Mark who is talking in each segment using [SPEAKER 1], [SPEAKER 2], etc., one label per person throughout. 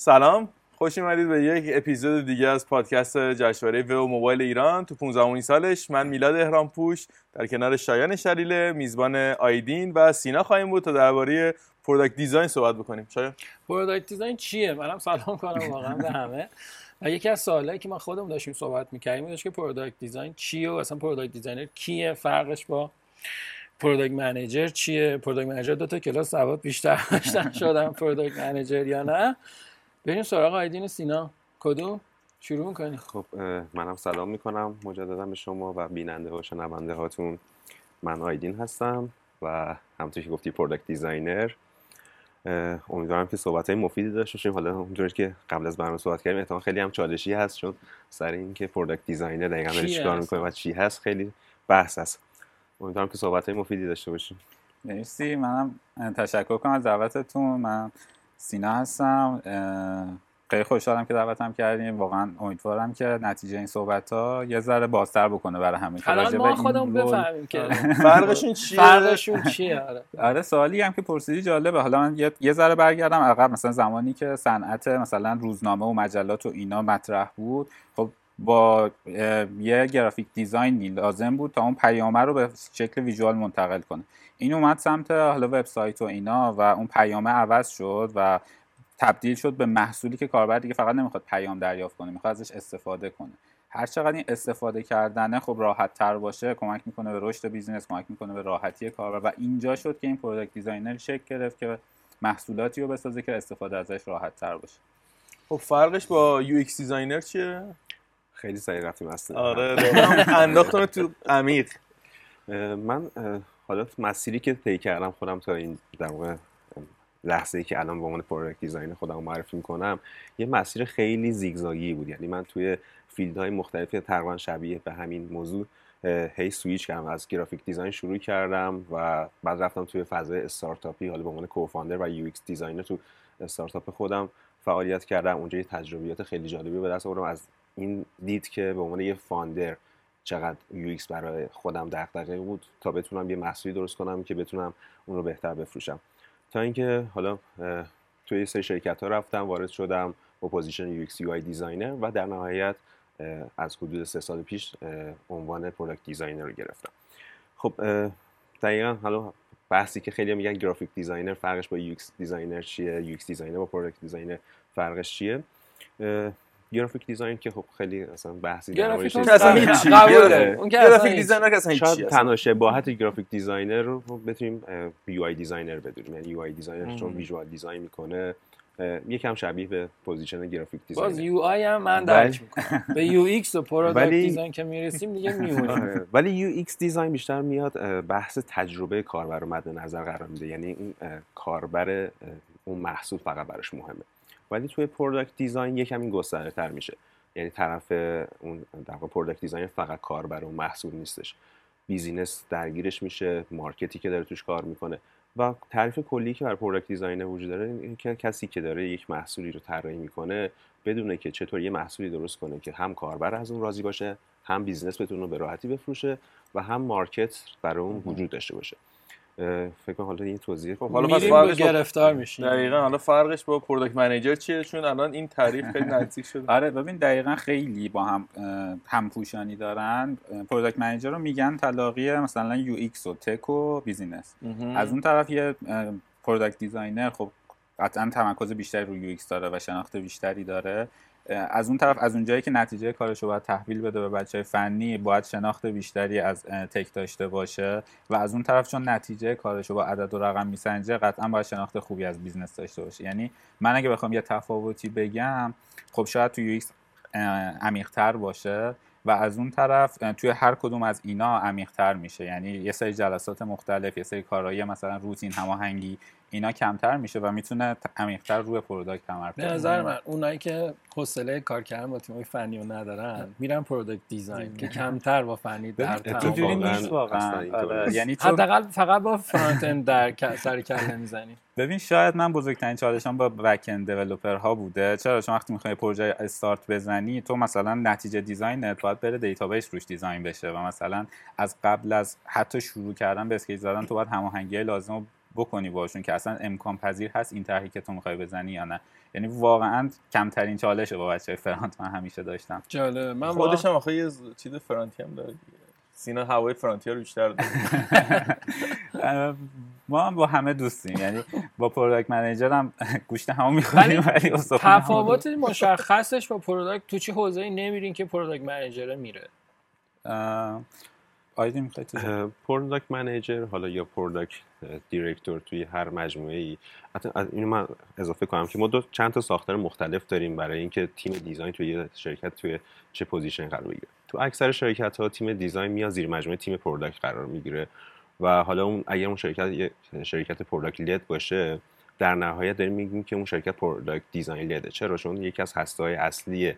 [SPEAKER 1] سلام. خوش اومدید به یک اپیزود دیگه از پادکست جشنواره و موبایل ایران. تو 15 سالش من میلاد احرام پوش در کنار شایان شریله میزبان آیدین و سینا خواهیم بود تا درباره product design صحبت بکنیم. شایان.
[SPEAKER 2] product design چیه؟ منم سلام کنم واقعا به همه. و یکی از سوالایی که ما خودمون داشتیم صحبت می‌کردیم داشت که product design چیه و اصلا product designer کیه؟ فرقش با product manager چیه؟ product manager دو تا کلاس سواد بیشتر داشتن شدن product manager یا نه؟ بریم سراغ آیدین سینا. کدوم شروع می‌کنی؟
[SPEAKER 3] خب منم سلام می‌کنم. مجددا به شما و بیننده و شنونده هاتون من آیدین هستم و همونطور که گفتی product designer امیدوارم که صحبت های مفیدی داشته باشیم. حالا اونجوری که قبل از برنامه صحبت کردیم احتمال خیلی هم چالشی هست چون سر اینکه product designer دقیقاً داره چیکار می‌کنه و چی هست خیلی بحث هست امیدوارم که صحبت های مفیدی داشته باشیم.
[SPEAKER 4] مرسی. منم تشکر کنم از دعوتتون. من سینا هستم خیلی خوشحالم که دعوتم کردیم واقعا امیدوارم که نتیجه این صحبت ها یه ذره بازتر بکنه برای همین
[SPEAKER 2] الان ما خودمون بفهمیم که
[SPEAKER 1] فرقشون چیه؟
[SPEAKER 2] فرقشون چیه؟ آره.
[SPEAKER 4] آره سوالی هم که پرسیدی جالبه. حالا من یه ذره برگردم. عقب مثلا زمانی که صنعت مثلا روزنامه و مجلات و اینا مطرح بود خب با یه گرافیک دیزاینی لازم بود تا اون پیامه رو به شکل ویژوال منتقل کنه. این اومد سمت حالا وبسایت و اینا و اون پیامه عوض شد و تبدیل شد به محصولی که کاربر دیگه فقط نمی‌خواد پیام دریافت کنه می‌خواد ازش استفاده کنه. هر چقدر این استفاده کردنه خب راحت تر باشه کمک می‌کنه به رشد business کمک می‌کنه به راحتی کاربر و اینجا شد که این product designer شکل گرفت که محصولاتی رو بسازه که استفاده ازش راحت تر باشه.
[SPEAKER 1] خب فرقش با UX designer چیه؟
[SPEAKER 3] خیلی سریع رفتیم اصلا.
[SPEAKER 1] آره انداختم تو عمیق.
[SPEAKER 3] من حالا مسیری که طی کردم خودم تا این در واقع لحظه ای که الان به عنوان product designer خودم معرفی می‌کنم یه مسیر خیلی زیگزاگی بود. یعنی من توی field های مختلفی تقریبا شبیه به همین موضوع هی سویچ کردم. از graphic design شروع کردم و بعد رفتم توی فضای استارتاپی حالا به عنوان co-founder و UX designer تو استارتاپ خودم فعالیت کردم. اونجا یه تجربیات خیلی جالبی به دست آوردم. از این دید که به عنوان یه founder چقدر UX برای خودم دغدغه بود تا بتونم یه محصولی درست کنم که بتونم اون رو بهتر بفروشم. تا اینکه حالا توی سه شرکت ها رفتم وارد شدم با position UX UI designer و در نهایت از حدود سه سال پیش عنوان product designer رو گرفتم. خب دقیقا حالا بحثی که خیلی میگن graphic designer فرقش با UX designer چیه؟ UX designer با product designer فرقش چیه؟ graphic design که خب خیلی اصلا بحثی
[SPEAKER 2] graphic
[SPEAKER 1] اصلا هیچی
[SPEAKER 2] اون که
[SPEAKER 1] graphic designer که اصلا هیچی
[SPEAKER 3] شاید تنها شباهت graphic designer رو بتونیم UI designer بدونیم. یعنی UI designer چون visual design می‌کنه یکم شبیه به position graphic designer
[SPEAKER 2] باز UI هم من درک می‌کنم. به UX و product design که می‌رسیم دیگه میمونیم.
[SPEAKER 3] ولی UX design بیشتر میاد بحث تجربه کاربر رو مد نظر قرار میده. یعنی این کاربر اون محصول فقط براش مهمه. ولی توی product design یکم این گسترده تر میشه. یعنی طرف اون در واقع product design فقط کاربر اون محصول نیستش. business درگیرش میشه market ی که داره توش کار می‌کنه. و تعریف کلی که بر product design وجود داره این که کسی که داره یک محصولی رو طراحی می‌کنه بدونه که چطور یه محصولی درست کنه که هم کاربر از اون راضی باشه هم business بتونه به راحتی بفروشه و هم market برای اون وجود داشته باشه. فکر کنم حالا این توضیح
[SPEAKER 1] خب حالا پس
[SPEAKER 2] فرقش گرفتار میشین
[SPEAKER 1] دقیقاً حالا فرقش با product manager چیه؟ چون الان این تعریف خیلی نزدیک شده.
[SPEAKER 4] آره ببین دقیقا خیلی با هم همپوشانی دارن. product manager رو میگن تلاقی مثلا UX و tech و business. از اون طرف یه product designer خب قطعا تمرکز بیشتری رو UX داره و شناخت بیشتری داره. از اون طرف از اونجایی که نتیجه کارش رو باید تحویل بده به بچه فنی باید شناخت بیشتری از tech داشته باشه و از اون طرف چون نتیجه کارش رو با عدد و رقم میسنجه قطعا باید شناخت خوبی از business داشته باشه. یعنی من اگه بخوام یه تفاوتی بگم خب شاید تو UX عمیق‌تر باشه و از اون طرف توی هر کدوم از اینا عمیق‌تر میشه. یعنی یه سری جلسات مختلف یه سری کارهایی مثلا روتین هماهنگی اینا کمتر میشه و می‌تونه عمیق‌تر روی product تمرکز
[SPEAKER 2] به نظر من اونایی که حوصله کار کردن با تیمای فنی رو ندارن میرن product design که کمتر با فنی در
[SPEAKER 4] اینجوری نیست واقعا.
[SPEAKER 2] یعنی حداقل فقط با front-end در سر کله می‌زنی.
[SPEAKER 4] ببین شاید من بزرگترین چالشم با back-end ها بوده. چرا؟ چون وقتی می‌خوای پروژه استارت بزنی تو مثلا نتیجه design ت باید بره database روش design بشه و مثلا از قبل از حتی شروع کردن به scale زدن تو باید هماهنگی لازم بکنی باشون که اصلا امکان پذیر هست این طرحی که تو می‌خوای بزنی یا نه. یعنی واقعا کمترین چالشه با بچه فرانت من همیشه داشتم.
[SPEAKER 2] جالب من
[SPEAKER 1] خودش هم آخه یه چیز فرانتی هم داره. سینا هوای فرانتیر رو بیشتر
[SPEAKER 4] ما هم با همه دوستیم. یعنی با پروداکت منیجر هم گوشت همون می‌خوریم ولی
[SPEAKER 2] تفاوت مشخصش با پروداکت تو چه حوزه‌ای نمیرین که پروداکت منیجر میره.
[SPEAKER 4] آیدی می‌خواید
[SPEAKER 3] پروداکت منیجر حالا یا پروداکت director توی هر مجموعه ای حتی اینو من اضافه کنم که ما دو چند تا ساختار مختلف داریم برای اینکه تیم design توی یه شرکت توی چه position قرار بگیره. تو اکثر شرکت ها تیم design میاد زیر مجموعه تیم product قرار می‌گیره. و حالا اون اگر اون شرکت یه شرکت product lead باشه در نهایت داریم میگیم که اون شرکت product design lead ه چرا؟ چون یکی از هسته‌های اصلی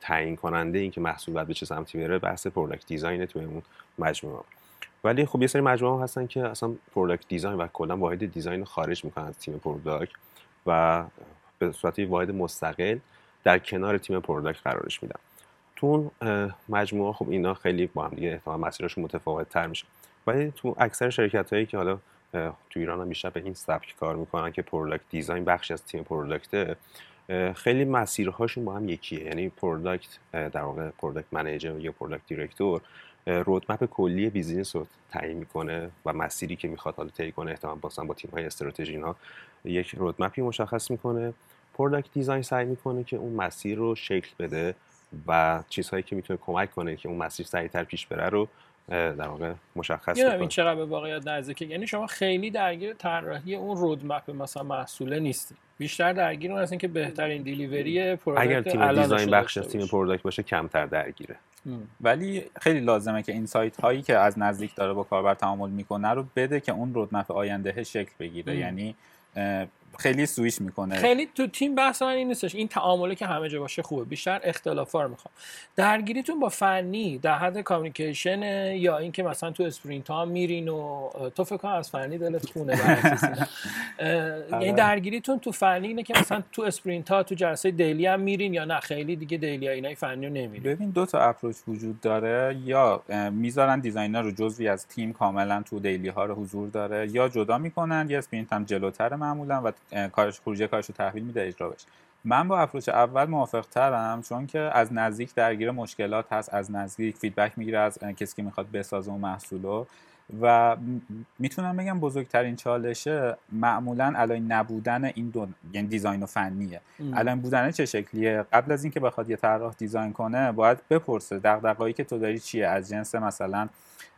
[SPEAKER 3] تعیین کننده این که محصول به چه سمتی بره بحث product design توی اون مجموعه. ولی خب یه سری مجموعه هستن که اصلا product design و کلا واحد design خارج می‌کنن از تیم product و به صورت واحد مستقل در کنار تیم product قرارش میدن. تو اون مجموعه خب اینا خیلی با هم دیگه احتمال مسیرشون متفاوت تر میشه. ولی تو اکثر شرکت هایی که حالا تو ایران هم بیشتر به این سبک کار می‌کنن که product design بخشی از تیم product ه خیلی مسیرهاشون با هم یکیه. یعنی product در واقع product manager یا product director roadmap کلی business رو تعیین می‌کنه و مسیری که می‌خواد حالا طی کنه احتمالا با تیم های استراتژی اینا یک roadmap ی مشخص می‌کنه. product design سعی می‌کنه که اون مسیر رو شکل بده و چیزهایی که می‌تونه کمک کنه که اون مسیر سریعتر پیش بره رو در واقع مشخص
[SPEAKER 2] کنه این چقدر به واقعیت نزدیکه. یعنی شما خیلی درگیر طراحی اون roadmap مثلا محصوله نیستی. بیشتر درگیر اون هستین که بهترین delivery product
[SPEAKER 3] اگر تیم design بخش از تیم product باشه کمتر درگیره.
[SPEAKER 4] ولی خیلی لازمه که insight هایی که از نزدیک داره با کاربر تعامل می‌کنه رو بده که اون roadmap آینده شکل بگیره. یعنی خیلی سویش می‌کنه.
[SPEAKER 2] خیلی تو تیم بحث این نیستش. این تعامله که همه جا باشه خوبه. بیشتر اختلافا رو می‌خوام. درگیریتون با فنی در حد communication یا اینکه مثلا تو sprint ها میرین و تو فکر از فنی دلت خونه یعنی آره. درگیریتون تو فنی اینه که مثلا تو sprint ها تو جلسه daily هم میرین یا نه؟ خیلی دیگه daily ها اینای فنی رو نمیرین
[SPEAKER 4] ببین دو تا approach وجود داره. یا می‌ذارن designer رو جزوی از تیم کاملا تو daily ها رو حضور داره یا جدا می‌کنن یا sprint هم جلوتر معمولا و کارش خروجی کارش رو تحویل میده اجرا بشه من با approach اول موافق ترم چون که از نزدیک درگیر مشکلات هست از نزدیک feedback می‌گیره از کسی که می‌خواد بسازه اون محصول و می‌تونم بگم بزرگترین چالشه معمولا الان نبودن این دو یعنی design و فنیه. الان بودن چه شکلیه؟ قبل از اینکه بخواد یه طراح design کنه باید بپرسه دغدغه‌ای که تو داری چیه؟ از جنس مثلا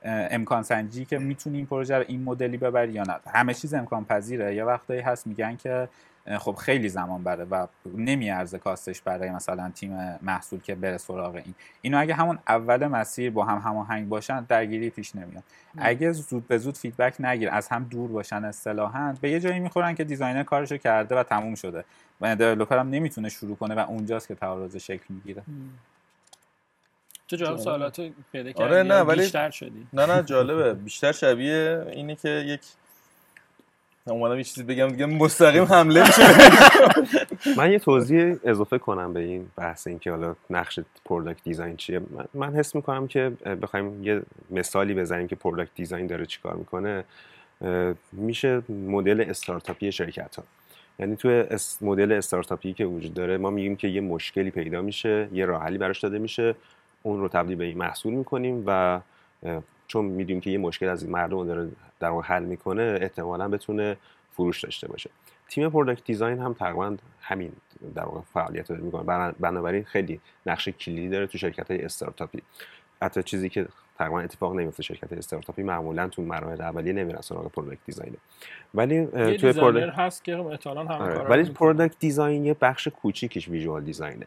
[SPEAKER 4] امکان سنجی که می‌تونی این پروژه رو این مدلی ببری یا نه؟ همه چیز امکان پذیره. یا وقتایی هست میگن که خب خیلی زمان بره و نمیارزه cost ش برای مثلا تیم محصول که بره سراغ این. اینو اگه همون اول مسیر با هم هماهنگ باشن درگیری پیش نمیاد. اگه زود به زود feedback نگیر از هم دور باشن اصطلاحا به یه جایی می‌خورن که designer کارشو کرده و تموم شده. و developer هم نمی‌تونه شروع کنه و اونجاست که تعارض شکل می‌گیره.
[SPEAKER 2] تو جواب سوالات پیدا کردی
[SPEAKER 1] آره نه ولی
[SPEAKER 2] بیشتر شدی؟
[SPEAKER 1] نه نه جالبه. بیشتر شبیه اینه که یک اومدم یه چیزی بگم دیگه مستقیم حمله میشه.
[SPEAKER 3] من یه توضیح اضافه کنم به این بحث اینکه حالا نقش product design چیه. من حس می‌کنم که بخوایم یه مثالی بزنیم که product design داره چیکار می‌کنه. میشه مدل استارتاپی شرکت ها یعنی تو مدل استارتاپی که وجود داره ما میگیم که یه مشکلی پیدا میشه یه راه حلی براش داده میشه اون رو تبدیل به این محصول می‌کنیم و چون می‌دونیم که یه مشکل از این مردم داره در حل می‌کنه احتمالا بتونه فروش داشته باشه. تیم product design هم تقریبا همین در واقع فعالیت رو می‌کنه. بنابراین خیلی نقش کلیدی داره تو شرکت های استارتاپی. حتی چیزی که تقریبا اتفاق نمیفته شرکت استارتاپی معمولا تو مراحل اولیه نمیرن سراغ product design
[SPEAKER 2] ولی توی product هست که احتمالاً همه آره.
[SPEAKER 3] ولی product design یه بخش کوچیکش visual design ه.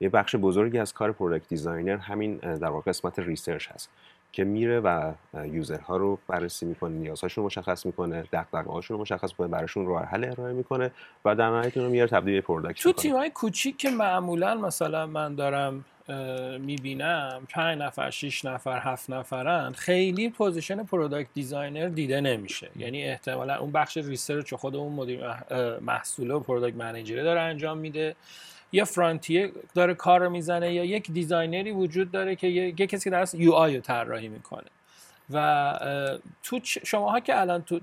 [SPEAKER 3] یه بخش بزرگی از کار product designer همین در واقع قسمت research هست. که میره و user ها رو بررسی می‌کنه نیازهاشون رو مشخص می‌کنه دغدغه‌هاشون رو مشخص می‌کنه براشون راه حل ارائه می‌کنه و در نهایت رو میاره تبدیل به product
[SPEAKER 2] تو تیمای کوچیک که معمولا مثلا من دارم می‌بینم پنج نفر شش نفر هفت نفرن خیلی position product designer دیده نمیشه. یعنی احتمالا اون بخش research خود اون مدیر محصول و product manager ه داره انجام میده. یا front یه داره کار رو می‌زنه یا یک designer ی وجود داره که یه, کسی که درست UI رو طراحی می‌کنه. و تو شماها که الان تو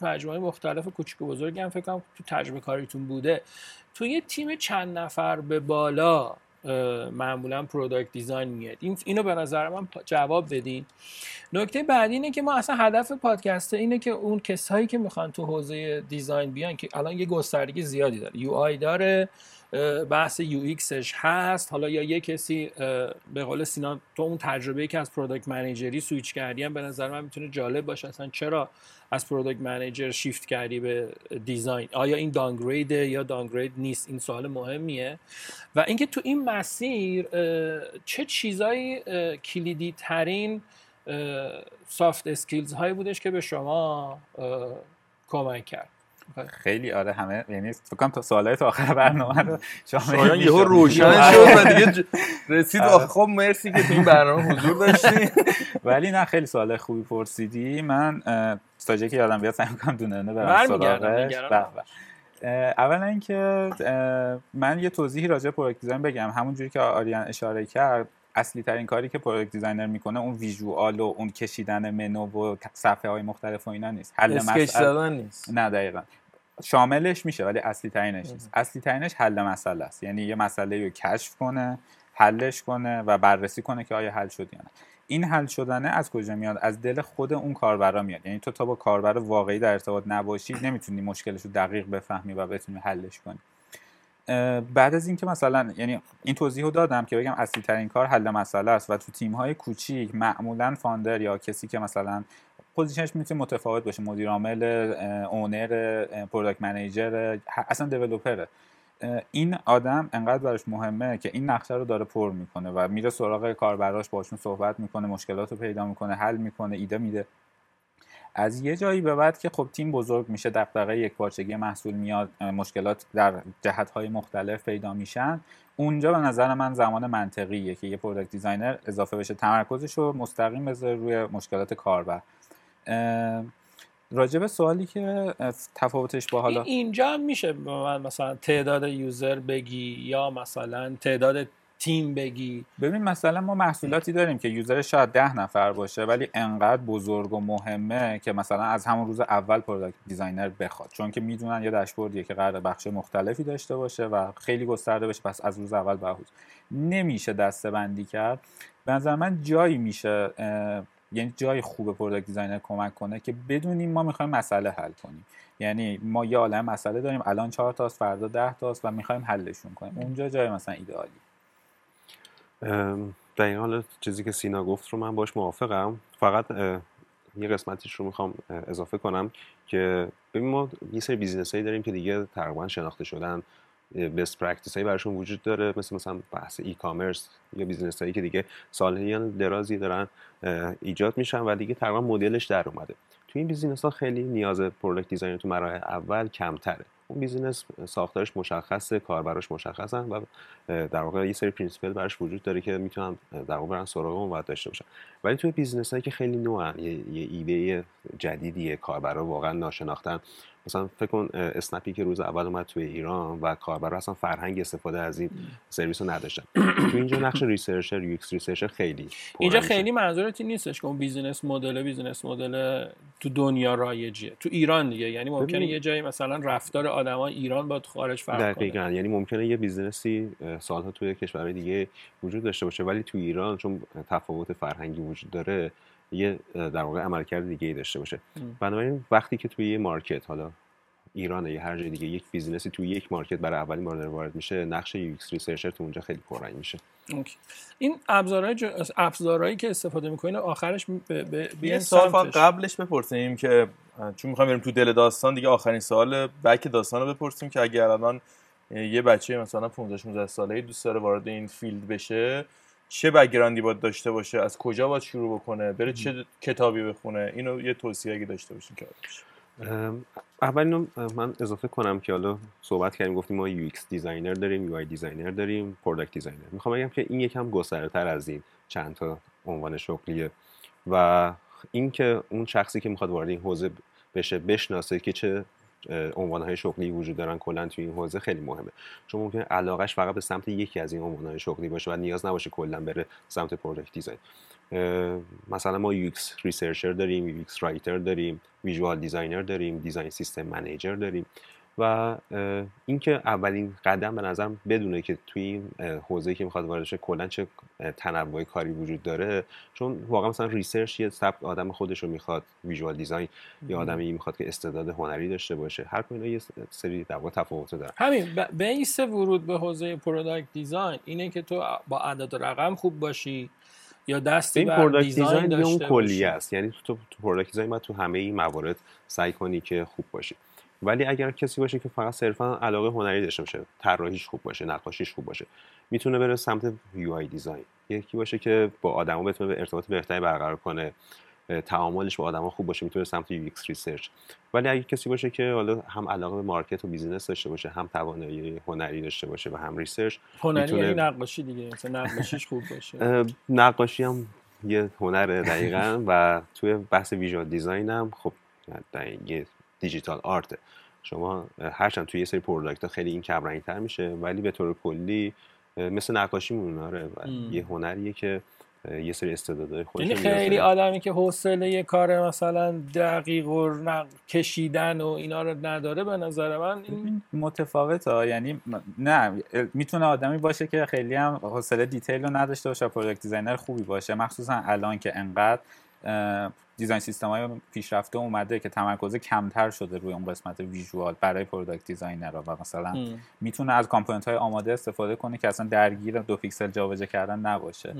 [SPEAKER 2] مجموعه مختلف کوچیک و بزرگ هم فکر کنم تو تجربه کاریتون بوده تو یه تیم چند نفر به بالا معمولا product design میاد. این اینو به نظر من جواب بدین. نکته بعدی اینه که ما اصلا هدف پادکست اینه که اون کسایی که می‌خوان تو حوزه design بیان که الان یه گستردگی زیادی داره. UI داره بحث UX ش هست. حالا یا یه کسی به قول سینا تو اون تجربه که از product manager ی switch کردی هم به نظر من می‌تونه جالب باشه. اصلا چرا از product manager shift کردی به design آیا این downgrade یا downgrade نیست؟ این سوال مهمیه. و اینکه تو این مسیر چه چیزایی کلیدی ترین soft skills هایی بودش که به شما کمک کرد؟
[SPEAKER 4] خیلی آره همه یعنی فکر کنم تا سوالای تا آخر برنامه رو
[SPEAKER 1] شایان یهو روشن شد و دیگه رسید آره. خب مرسی که تو این برنامه حضور داشتی.
[SPEAKER 4] ولی نه خیلی سوال خوبی پرسیدی. من تا جایی که یادم بیاد سعی می‌کنم دونه دونه برم سراغش. بله، بله. اولا اینکه من یه توضیحی راجع به product design بگم. همونجوری که آریان اشاره کرد اصلی ترین کاری که product designer می‌کنه اون visual و اون کشیدن منو و صفحه های مختلف و اینا نیست.
[SPEAKER 1] حل مسئله نیست.
[SPEAKER 4] نه دقیقا. شاملش میشه ولی اصلی ترینش نیست. اصلی ترینش حل مسئله است. یعنی یه مسئله رو کشف کنه حلش کنه و بررسی کنه که آیا حل شد یا نه. این حل شدنه از کجا میاد؟ از دل خود اون کاربرا میاد. یعنی تو تا با کاربر واقعی در ارتباط نباشی نمی‌تونی مشکلش رو دقیق بفهمی و بتونی حلش کنی. بعد از اینکه مثلا یعنی این توضیح دادم که بگم اصلی ترین کار حل مسئله است و تو تیم های کوچیک معمولا founder یا کسی که مثلا position ش می‌تونه متفاوت باشه مدیر عامل owner product manager اصلا developer ه این آدم انقدر براش مهمه که این نقشه رو داره پر می‌کنه و میره سراغ کاربراش باشون صحبت می‌کنه مشکلات رو پیدا می‌کنه حل می‌کنه ایده میده. از یه جایی به بعد که خب تیم بزرگ میشه دغدغه یک پارچگی محصول میاد مشکلات در جهت های مختلف پیدا میشن. اونجا به نظر من زمان منطقیه که یه product designer اضافه بشه تمرکزش رو مستقیم بذاره روی مشکلات کاربر. راجب سوالی که تفاوتش با حالا
[SPEAKER 2] اینجا میشه مثلا تعداد user بگی یا مثلا تعداد تیم بگی.
[SPEAKER 4] ببین مثلا ما محصولاتی داریم که user شاید ده نفر باشه ولی انقدر بزرگ و مهمه که مثلا از همون روز اول product designer بخواد. چون که می‌دونن یه داشبوردیه که قراره بخش مختلفی داشته باشه و خیلی گسترده بشه پس از روز اول بهوز نمیشه دسته بندی کرد. به نظر من جایی میشه یعنی جای خوب product designer کمک کنه که بدونیم ما می‌خوایم مسئله حل کنیم. یعنی ما یه عالم مسئله داریم الان چهار تاست فردا ده تاست و می‌خوایم حلشون کنیم. اونجا جای مثلا ایدئالی
[SPEAKER 3] این حال چیزی که سینا گفت رو من باش موافقم. فقط یه قسمتیش رو می‌خوام اضافه کنم که ببین ما یه سری business هایی داریم که دیگه تقریبا شناخته شدن. best practice هایی براشون وجود داره مثل مثلا بحث e-commerce یا business هایی که دیگه سالهایی درازی دارن ایجاد میشن و دیگه تقریبا مدلش در اومده. تو این business ها خیلی نیاز product design تو مراحل اول کمتره. اون business ساختارش مشخصه کاربراش مشخصن و در واقع یه سری principle براش وجود داره که می‌تونن در واقع برن سراغ اون داشته باشن. ولی توی business هایی که خیلی نوئن یه, یه ایده جدیدیه کاربرا واقعا ناشناختن. مثلا فکر کن اسنپی که روز اول اومد توی ایران و کاربرا اصلا فرهنگ استفاده از این سرویس رو نداشتن. تو اینجا نقش researcher UX researcher خیلی
[SPEAKER 2] اینجا خیلی منظورت این نیستش که اون business model business model تو دنیا رایجیه. تو ایران دیگه یعنی ممکنه یه جایی مثلا رفتار آدمای ایران با خارج فرق
[SPEAKER 3] دقیقاً کنه. یعنی ممکنه یه business ی سالها توی کشورهای دیگه وجود داشته باشه ولی تو ایران چون تفاوت فرهنگی وجود داره یه در واقع عملکرد دیگه ای داشته باشه. بنابراین وقتی که توی یه market حالا ایران یا هر جای دیگه یک business ی توی یک market برای اولین بار وارد میشه نقش UX researcher تو اونجا خیلی پررنگ میشه.
[SPEAKER 2] OK. این ابزارهای ج... ابزارهایی که استفاده می‌کنین آخرش به به
[SPEAKER 1] یه سوال قبلش بپرسیم که چون می‌خوایم بریم تو دل داستان دیگه آخرین سوال back داستان رو بپرسیم که اگر الان یه بچه مثلا 15 16 ساله دوست داره وارد این field بشه چه background ی باید داشته باشه؟ از کجا باید شروع بکنه؟ بره چه کتابی بخونه؟ اینو یه توصیه اگه داشته باشین که
[SPEAKER 3] اول من اضافه کنم که حالا صحبت کردیم گفتیم ما UX designer داریم UI designer داریم product designer. می‌خوام بگم که این یکم گسترده تر از این چند تا عنوان شغلیه و اینکه اون شخصی که می‌خواد وارد این حوزه بشه بشناسه که چه عنوانهای شغلی وجود دارن کلا توی این حوزه خیلی مهمه. چون ممکنه علاقش فقط به سمت یکی از این عنوانهای شغلی باشه و نیاز نباشه کلا بره سمت product design مثلا ما UX researcher داریم UX writer داریم visual designer داریم design system manager داریم. و اینکه اولین قدم به نظرم بدونه که توی این حوزه که می‌خواد وارد شه کلا چه تنوع کاری وجود داره. چون واقعا مثلا research یه سبک آدم خودش رو می‌خواد visual design یا آدمی می‌خواد که استعداد هنری داشته باشه. هر کدوم یه سری در واقع تفاوت داره
[SPEAKER 2] همین base ورود به حوزه product design اینه که تو با عدد رقم خوب باشی یا دستی
[SPEAKER 3] این
[SPEAKER 2] بر
[SPEAKER 3] design
[SPEAKER 2] داشته
[SPEAKER 3] اون
[SPEAKER 2] باشی.
[SPEAKER 3] است. یعنی تو تو product design باید تو همه این موارد سعی کنی که خوب باشی. ولی اگر کسی باشه که فقط صرفا علاقه هنری داشته باشه طراحیش خوب باشه نقاشیش خوب باشه می‌تونه بره سمت UI design یکی باشه که با آدما بتونه به ارتباط بهتری برقرار کنه تعاملش با آدما خوب باشه می‌تونه سمت UX research ولی اگه کسی باشه که حالا هم علاقه به market و business داشته باشه هم توانایی هنری داشته باشه و هم research
[SPEAKER 2] هنری
[SPEAKER 3] میتونه-
[SPEAKER 2] یعنی نقاشی دیگه مثلا نقاشیش خوب باشه.
[SPEAKER 3] نقاشی هم یه هنره دقیقا و توی بحث visual design هم خب یه digital art ه شما هرچند توی یه سری product ها خیلی این کم تر میشه ولی به طور کلی مثل نقاشی موناره. یه هنریه که یه سری استعدادهای خودش
[SPEAKER 2] یعنی خیلی. آدمی که حوصله یه کار مثلا دقیق و نق... کشیدن و اینا رو نداره به نظر من این
[SPEAKER 4] این متفاوت ها یعنی م- نه می‌تونه آدمی باشه که خیلی هم حوصله detail رو نداشته باشه product designer خوبی باشه مخصوصا الان که انقدر design system های پیشرفته اومده که تمرکز کمتر شده روی اون قسمت visual برای product designer و مثلا
[SPEAKER 2] م.
[SPEAKER 4] می‌تونه از component های آماده استفاده کنه که اصلا درگیر دو پیکسل جابجا کردن نباشه.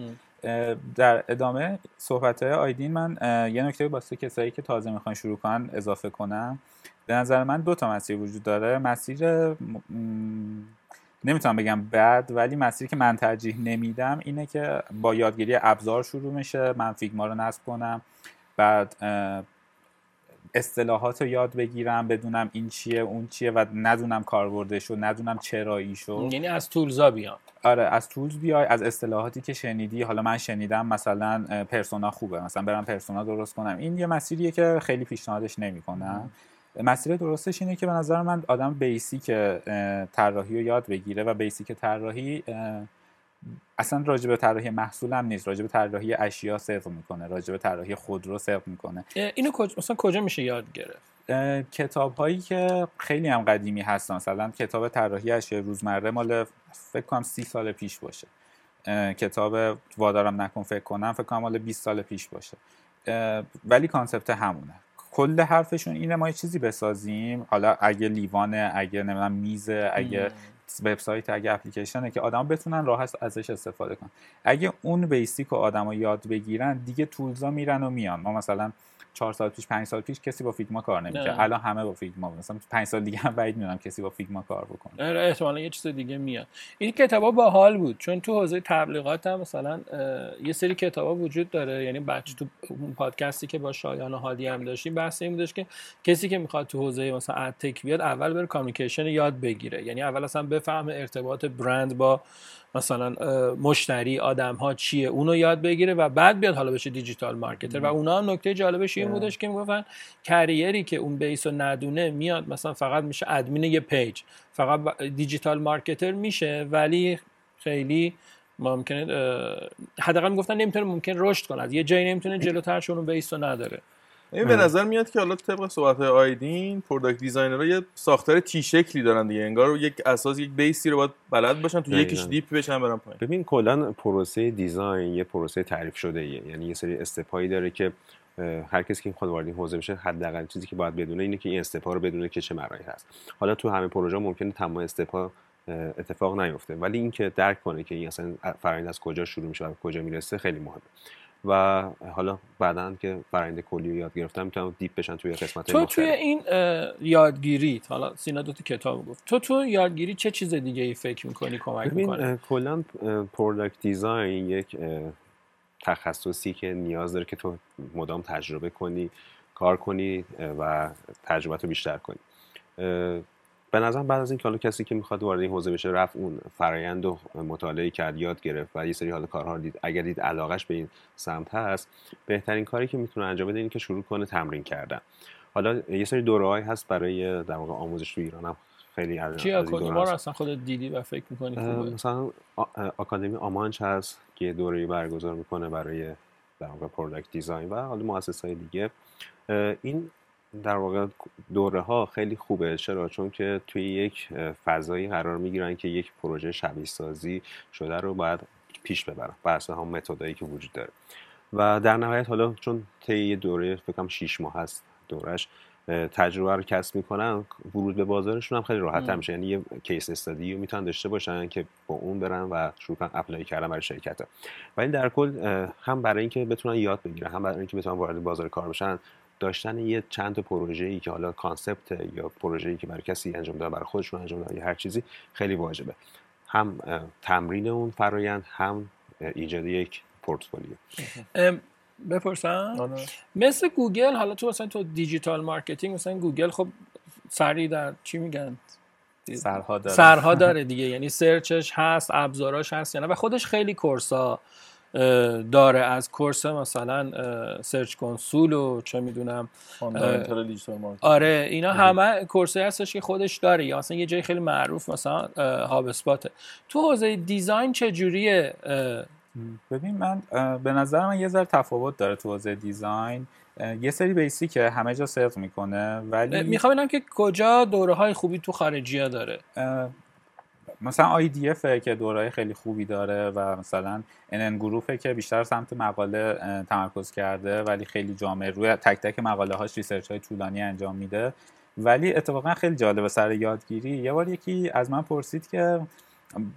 [SPEAKER 4] در ادامه صحبت های آیدین من یه نکته واسه کسایی که تازه می‌خوان شروع کنن اضافه کنم. به نظر من دو تا مسیر وجود داره. مسیر نمی‌تونم بگم بد ولی مسیری که من ترجیح نمیدم اینه که با یادگیری ابزار شروع میشه من فیگما رو نصب کنم بعد اصطلاحات رو یاد بگیرم بدونم این چیه اون چیه و ندونم کاربردش و ندونم چراییشو.
[SPEAKER 2] یعنی از تولزا بیان
[SPEAKER 4] آره از تولز بیای از اصطلاحاتی که شنیدی. حالا من شنیدم مثلا پرسونا خوبه. مثلا برم پرسونا درست کنم. این یه مسیریه که خیلی پیشنهادش نمی‌کنم. مسیر درستش اینه که به نظر من آدم بیسیک طراحی رو یاد بگیره و بیسیک طراحی اصلا راجع به طراحی محصول هم نیست. راجع به طراحی اشیا صرف می‌کنه راجع به طراحی خودرو صرف می‌کنه.
[SPEAKER 2] اینو کج... مثلا کجا میشه یاد گرفت؟
[SPEAKER 4] کتاب هایی که خیلی هم قدیمی هستن. مثلا کتاب طراحی اشیاء روزمره مال فکر کنم سی سال پیش باشه. کتاب وادارم نکن فکر کنم فکر کنم مال 20 سال پیش باشه. ولی concept همونه. کل حرفشون اینه ما یه چیزی بسازیم. حالا اگه لیوانه اگه نمی‌دونم میزه اگه وبسایت اگه اپلیکیشنه که آدم بتونن راحت ازش استفاده کنن. اگه اون basic رو آدما یاد بگیرن دیگه tools ا میرن و میان. ما مثلا چهار سال پیش پنج سال پیش کسی با Figma کار نمی‌کرد. الان همه با Figma مثلا پنج سال دیگه هم بعید می‌دونم کسی با Figma کار بکنه.
[SPEAKER 2] آره، احتمالا یه چیز دیگه میاد. این کتابا باحال بود چون تو حوزه تبلیغات هم مثلا یه سری کتابا وجود داره. یعنی بچه تو اون پادکستی که با شایان و هادی هم داشتیم بحث این بودش که کسی که می‌خواد تو حوزه مثلا ادتک بیاد اول بره کامیکیشن یاد بگیره. یعنی اول اصلا بفهمه ارتباط برند با مثلا مشتری آدم ها چیه اونو یاد بگیره و بعد بیاد حالا بشه دیجیتال مارکتر. و اونا هم نکته جالبش این بودش که می‌گفتن career ی که اون base رو ندونه میاد مثلا فقط میشه ادمین یه page فقط digital marketer میشه ولی خیلی ممکنه حداقل می‌گفتن نمی‌تونه ممکن رشد کنه. از یه جایی نمی‌تونه جلوتر چون اون base رو نداره.
[SPEAKER 1] این به نظر میاد که حالا طبق صحبت های آیدین product designer ها یه ساختار T شکلی دارن دیگه. انگار یک اساس یک base ی رو باید بلد باشن تو. یکیش deep بشن برن پایین.
[SPEAKER 3] ببین کلا پروسه design یه پروسه تعریف شده ایه. یعنی یه سری step ایی داره که هر کسی که می‌خواد وارد این حوزه بشه حداقل چیزی که باید بدونه اینه که این step ا رو بدونه که چه مراحلی هست. حالا تو همه پروژه ممکنه تمام step ا اتفاق نیفته ولی اینکه درک کنه که این اصلا فرآیند از کجا شروع میشه و کجا می‌رسه خیلی مهمه. و حالا بعدا که فرآیند کلی رو یاد گرفتم می‌تونم deep بشن توی قسمت
[SPEAKER 2] تو توی این یادگیری حالا سینا دو تا کتاب گفت تو تو یادگیری چه چیز دیگه ای فکر می‌کنی کمک می‌کنه؟
[SPEAKER 3] کلا product design یک تخصصی که نیاز داره که تو مدام تجربه کنی کار کنی و تجربت رو بیشتر کنی. به نظرم بعد از این که حالا کسی که می‌خواد وارد این حوزه بشه رفت اون فرایند و مطالعه کرد یاد گرفت و یه سری حالا کارها رو دید. اگر دید علاقش به این سمت هست بهترین کاری که می‌تونه انجام بده اینه که شروع کنه تمرین کردن. حالا یه سری دوره هست برای در واقع آموزش تو ایران هم خیلی از
[SPEAKER 2] چی
[SPEAKER 3] از این
[SPEAKER 2] کدوم
[SPEAKER 3] دوره
[SPEAKER 2] رو
[SPEAKER 3] هست.
[SPEAKER 2] اصلا خودت دیدی و فکر می‌کنی
[SPEAKER 3] مثلا آکادمی آمانچ هست. که دوره برگزار می‌کنه برای در واقع product design و حالا مؤسس های دیگه این در واقع دوره ها خیلی خوبه. چرا؟ چون که توی یک فضایی قرار می‌گیرن که یک پروژه شبیه سازی شده رو باید پیش ببرن بر هم متدایی که وجود داره. و در نهایت حالا چون طی دوره فکر کنم 6 ماه هست دورش تجربه رو کسب می‌کنن ورود به بازارشون هم خیلی راحت. میشه. یعنی یه case study رو می‌تونن داشته باشن که با اون برن و شروع کنن apply کردن برای شرکت ها. ولی در کل هم برای اینکه بتونن یاد بگیرن هم برای اینکه بتونن وارد بازار کار بشن داشتن یه چند تا پروژه ای که حالا concept یا پروژه ای که برای کسی انجام داده برای خودشون انجام داده یا هر چیزی خیلی واجبه. هم تمرین اون فرایند هم ایجاد یک پورتفولیو.
[SPEAKER 2] بپرسم؟
[SPEAKER 1] آره.
[SPEAKER 2] مثل گوگل حالا تو مثلا تو digital marketing مثلا گوگل خب سری در چی میگن؟
[SPEAKER 4] سرها داره.
[SPEAKER 2] سرها داره دیگه یعنی search ش هست ابزاراش هست یعنی و خودش خیلی course ا داره. از course مثلا Search Console و چه می‌دونم آره اینا همه course ایی هستش که خودش داره. یا مثلا یه جای خیلی معروف مثلا HubSpot ه تو حوزه design چه جوریه
[SPEAKER 4] ببین من به نظر من یه ذره تفاوت داره تو حوزه design. یه سری base ی که همه جا صدق می‌کنه ولی
[SPEAKER 2] می‌خوام ببینم که کجا دوره های خوبی تو خارجی ها داره
[SPEAKER 4] مثلا IDF که دورای خیلی خوبی داره و مثلا NN Group ه که بیشتر سمت مقاله تمرکز کرده ولی خیلی جامع روی تک تک مقاله هاش research های طولانی انجام میده. ولی اتفاقا خیلی جالبه سر یادگیری. یه بار یکی از من پرسید که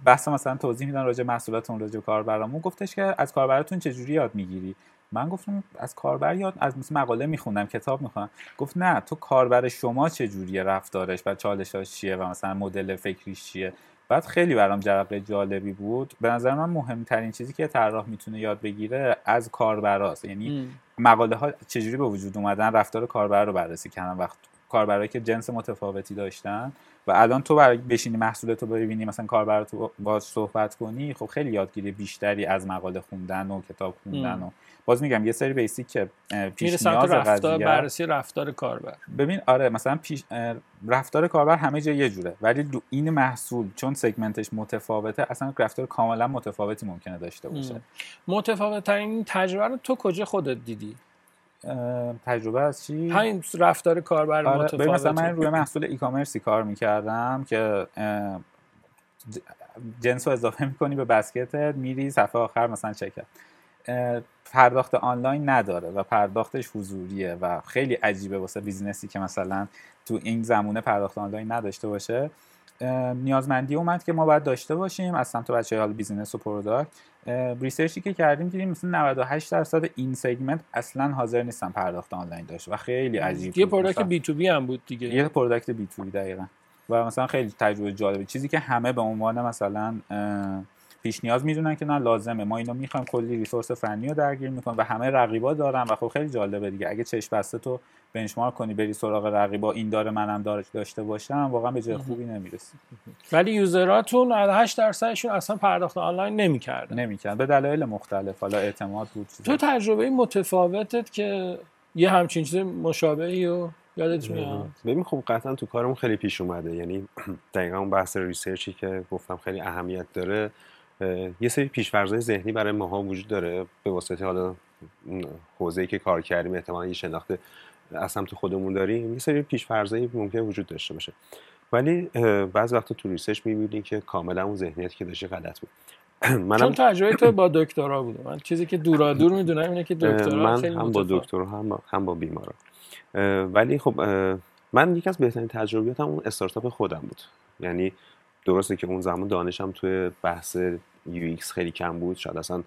[SPEAKER 4] بحث مثلا توضیح میدن راجع به محصولاتون راجع به کاربرامون. گفتش که از کاربراتون چجوری یاد می‌گیری؟ من گفتم از کاربر یاد از مثل مقاله می‌خونم کتاب می‌خونم گفت نه تو کاربر شما چجوریه رفتارش و چالشاش چیه و مثلا مدل فکریش چیه؟ بعد خیلی برام جرقه جالبی بود. به نظر من مهمترین چیزی که طراح می‌تونه یاد بگیره از کاربراست. یعنی مقاله ها چجوری به وجود اومدن؟ رفتار کاربر رو بررسی کردن. وقت کاربرایی که جنس متفاوتی داشتن و الان تو برای بشینی محصولتو ببینی مثلا کاربر تو با صحبت کنی خب خیلی یادگیری بیشتری از مقاله خوندن و کتاب خوندن
[SPEAKER 2] م.
[SPEAKER 4] و باز میگم یه سری بیسیک که پیش نیاز
[SPEAKER 2] رفتار
[SPEAKER 4] قضیه.
[SPEAKER 2] بررسی رفتار کاربر.
[SPEAKER 4] ببین آره مثلا پیش رفتار کاربر همه جا یه جوره ولی دو- این محصول چون سگمنتش متفاوته اصلا رفتار کاملا متفاوتی ممکنه داشته باشه.
[SPEAKER 2] متفاوت ترین تجربه رو تو کجا خودت دیدی؟
[SPEAKER 4] تجربه از چی؟
[SPEAKER 2] همین رفتار کاربر
[SPEAKER 4] آره
[SPEAKER 2] متفاوت
[SPEAKER 4] ببین مثلا من روی محصول e-commerce ی کار می‌کردم که جنس رو اضافه می‌کنی به basket ت میری صفحه آخر مثلا checkout، پرداخت آنلاین نداره و پرداختش حضوریه و خیلی عجیبه واسه business ی که مثلا تو این زمونه پرداخت آنلاین نداشته باشه. نیازمندی اومد که ما باید داشته باشیم از سمت بچه های business و product. research ی که کردیم دیدیم مثلا 98 درصد این segment اصلا حاضر نیستن پرداخت آنلاین داشته و خیلی عجیب
[SPEAKER 2] یه. product B2B هم بود دیگه.
[SPEAKER 4] یه product B2B دقیقا. و مثلا خیلی تجربه جالبه چیزی که همه به عنوان مثلا پیش نیاز می‌دونن که نه لازمه. ما اینو می‌خوایم کلی resource فنی رو درگیر می‌کنیم و همه رقیبا دارن و خب خیلی جالبه دیگه. اگه چشم بسته تو benchmark کنی بری سراغ رقیبا این داره منم داره داشته باشم واقعا به جای خوبی نمی‌رسی.
[SPEAKER 2] ولی یوزراتون 98 درصدشون اصلا پرداخت آنلاین نمی‌کردن.
[SPEAKER 4] نمی‌کرد به دلایل مختلف. حالا اعتماد بود
[SPEAKER 2] تو تجربه متفاوتت که یه همچین چیز مشابهی و یادت میاد؟
[SPEAKER 3] ببین خب قطعا تو کارمون خیلی پیش اومده. یعنی دقیقا اون بحث ریسرچی که گفتم خیلی اهمیت داره. یه سری پیش‌فرض‌های ذهنی برای ماها وجود داره به واسطه حالا حوزه‌ای که کار کردیم احتمالاً یه شناخت از سمت خودمون داریم. یه سری پیش‌فرضایی ممکن وجود داشته باشه. ولی اه، بعضی وقتا تو research می‌بینی که کاملا اون ذهنیتی که داشتی غلط بود.
[SPEAKER 2] چون
[SPEAKER 3] منم
[SPEAKER 2] تجربه تو با دکترا بوده من چیزی که دورا دور می‌دونم اینه که دکترا
[SPEAKER 3] من
[SPEAKER 2] خیلی
[SPEAKER 3] هم با
[SPEAKER 2] متفاوت.
[SPEAKER 3] دکتر هم با, هم با بیمارا. ولی خب من یکی از بهترین تجربیاتم اون استارتاپ خودم بود. یعنی درسته که اون زمان دانشم توی بحث UX خیلی کم بود. شاید اصلا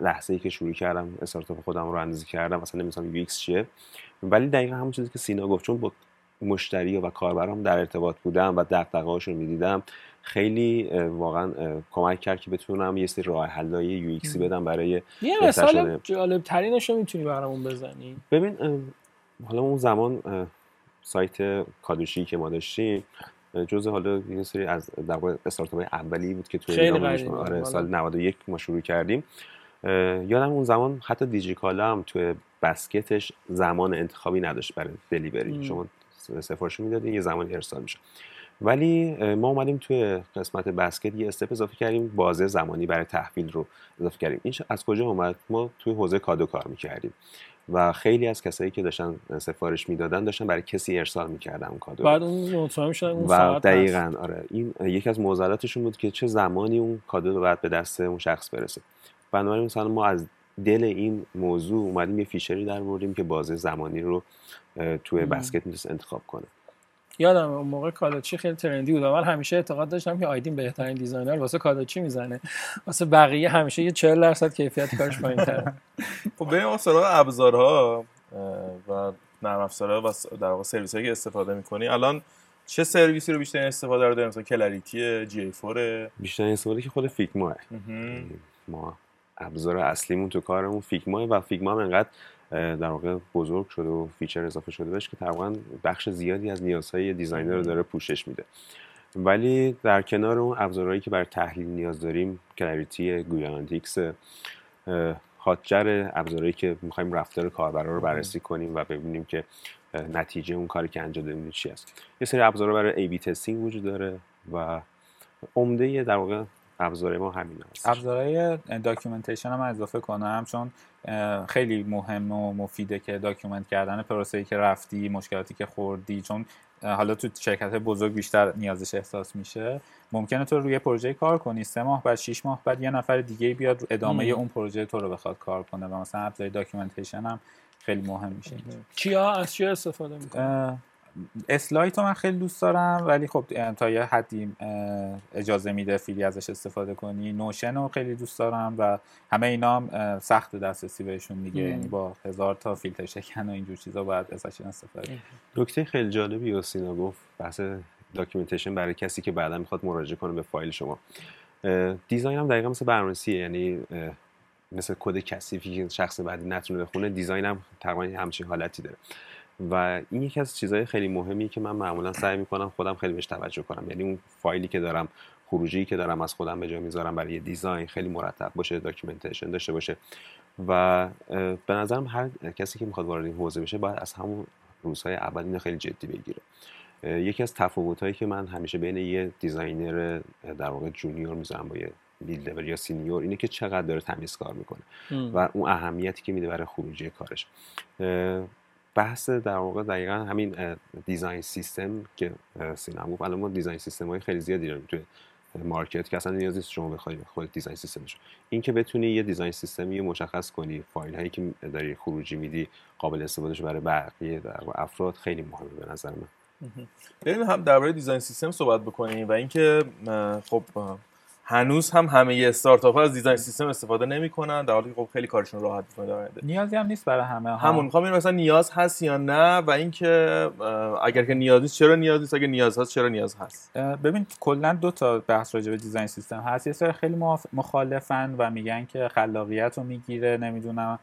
[SPEAKER 3] لحظه ای که شروع کردم استارتاپ خودم راه اندازی کردم اصلا نمی‌دونستم UX چیه. ولی دقیقا همون چیزی که سینا گفت چون با مشتری و کاربرام در ارتباط بودم و دغدغه‌هاشون رو می‌دیدم خیلی واقعا کمک کرد که بتونم یه سری راه حل‌های یو ایکسی بدم برای
[SPEAKER 2] یه مثال. جالب ترینش رو می‌تونی برامون بزنی؟
[SPEAKER 3] ببین حالا اون زمان سایت کادوشی که ما داشتیم جزء حالا یه سری از در واقع استارتاپ اولی بود که توی ایران. آره. سال 91 ما شروع کردیم یادم اون زمان حتی دیجیکالا هم توی بسکتش زمان انتخابی نداشت برای دلیوری. شما سفارش می‌دادین یه زمانی ارسال میشه ولی ما اومدیم توی قسمت بسکت یه استپ اضافه کردیم بازه زمانی برای تحویل رو اضافه کردیم این از کجا اومد ما توی حوزه کادو کار می‌کردیم و خیلی از کسایی که داشتن سفارش می‌دادن داشتن برای کسی ارسال می‌کردن اون کادو.
[SPEAKER 2] بعد اون مطمئن شدن اون
[SPEAKER 3] و
[SPEAKER 2] ساعت هست.
[SPEAKER 3] دقیقا آره این یکی از معضلاتشون بود که چه زمانی اون کادو رو باید به دست اون شخص برسه بنابراین مثلا ما از دل این موضوع اومدیم یه feature ی در آوردیم که بازه زمانی رو توی. basket می‌تونست انتخاب کنه
[SPEAKER 2] یادم اون موقع کاداچی خیلی trendy بود. و من همیشه اعتقاد داشتم که آیدین بهترین designer واسه کاداچی می‌زنه. واسه بقیه همیشه یه 40 درصد کیفیت کارش پایین‌تره.
[SPEAKER 1] خب بریم ما سراغ ابزارها. و نرم افزارها و در واقع سرویس که استفاده می‌کنی. الان چه سرویسی رو بیشتر استفاده رو داریم؟ مثلا Clarity GA4
[SPEAKER 3] بیشتر استفاده که خود Figma ه. ما ابزار اصلیمون تو کارمون Figma ه و Figma هم انقدر در واقع بزرگ شده و feature اضافه شده بهش که تقریبا بخش زیادی از نیازهای designer رو داره پوشش میده. ولی در کنار اون ابزارهایی که برای تحلیل نیاز داریم Clarity Google Analytics Hotjar ابزارهایی که می‌خوایم رفتار کاربرا رو بررسی کنیم و ببینیم که نتیجه اون کاری که انجام دادیم چی است. یه سری ابزارها برای A/B testing وجود داره و عمده در واقع ابزار ما همین هست.
[SPEAKER 4] ابزارهای documentation هم اضافه کنم چون خیلی مهم و مفیده که document کردن پروسه‌ای که رفتی مشکلاتی که خوردی چون حالا تو شرکت بزرگ بیشتر نیازش احساس میشه. ممکنه تو روی پروژه کار کنی سه ماه بعد شش ماه بعد یه نفر دیگه بیاد رو ادامه
[SPEAKER 2] مم.
[SPEAKER 4] اون پروژه تو رو بخواد کار کنه و مثلا ابزار documentation هم خیلی مهم میشه
[SPEAKER 2] چیا از چیا استفاده می‌کنه
[SPEAKER 4] Slite رو من خیلی دوست دارم ولی خب تا یه حدی اجازه میده free ازش استفاده کنی. Notion رو خیلی دوست دارم و همه اینا هم سخت دسترسی بهشون دیگه. یعنی با هزار تا فیلتر شکن و اینجور چیزا باید ازشون استفاده کنی.
[SPEAKER 3] نکته خیلی جالبی و سینا گفت بحث documentation برای کسی که بعدا می‌خواد مراجعه کنه به فایل شما. design هم دقیقا مثل برنامه‌نویسیه یعنی مثل کد کثیفی که شخص بعدی نتونه بخونه design هم تقریبا همچین حالتی داره. و این یکی از چیزهای خیلی مهمی که من معمولا سعی می‌کنم خودم خیلی بهش توجه کنم. یعنی اون فایلی که دارم خروجی که دارم از خودم به جا می‌ذارم برای یه design خیلی مرتب باشه documentation داشته باشه. و به نظرم هر کسی که می‌خواد وارد این حوزه بشه باید از همون روزهای اول اینو خیلی جدی بگیره. یکی از تفاوت‌هایی که من همیشه بین یه designer در واقع junior می‌ذارم با یه mid level یا senior اینه که چقدر داره تمیز کار می‌کنه و اون اهمیتی که میده برای خروجی کارش. بحث در واقع دقیقا همین design system که هم گفت. الان ما design system های خیلی زیادی داریم توی market که اصلا نیاز نیست شما بخوای خود design system ش. این که بتونی یه design system ی مشخص کنی فایل هایی که داری خروجی میدی قابل استفادهش برای بقیه در افراد خیلی مهمه به نظر من.
[SPEAKER 1] بریم هم درباره design system صحبت بکنیم و اینکه خب هنوز هم همه استارتاپ ها از design system استفاده نمی‌کنن در حالی که خب خیلی کارشون راحت می‌کنه.
[SPEAKER 4] نیازی هم نیست برای همه ها.
[SPEAKER 1] همون می‌خوام مثلا نیاز هست یا نه و اینکه اگر که نیاز نیست چرا نیاز نیست اگر نیاز هست چرا نیاز هست؟
[SPEAKER 4] ببین کلا دو تا بحث راجع به design system هست. یه سری خیلی مخالفن و میگن که خلاقیت رو می‌گیره نمی‌دونم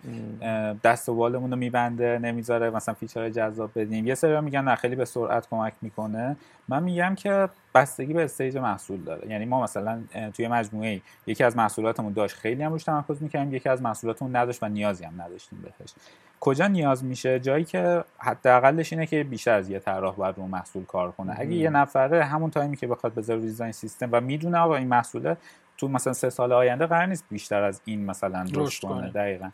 [SPEAKER 4] دست و بالمون رو میبنده نمی‌ذاره مثلا feature جذاب بدیم. یه سری میگن نه خیلی به سرعت کمک می‌کنه. من میگم که بستگی به استیج محصول داره. یعنی ما مثلا توی مجموعه یکی از محصولاتمون داشت خیلی هم روش تمرکز می‌کردیم یکی از محصولاتمون نداشت و نیازی هم نداشتیم بهش. کجا نیاز میشه؟ جایی که حداقلش اینه که بیشتر از یه طراح باید رو محصول کار کنه. اگه یه نفره همون تایمی که بخواد بذاره دیزاین سیستم و می‌دونه آقا این محصوله تو مثلا سه سال آینده قرار نیست بیشتر از این مثلا
[SPEAKER 2] رشد کنه.
[SPEAKER 4] دقیقا.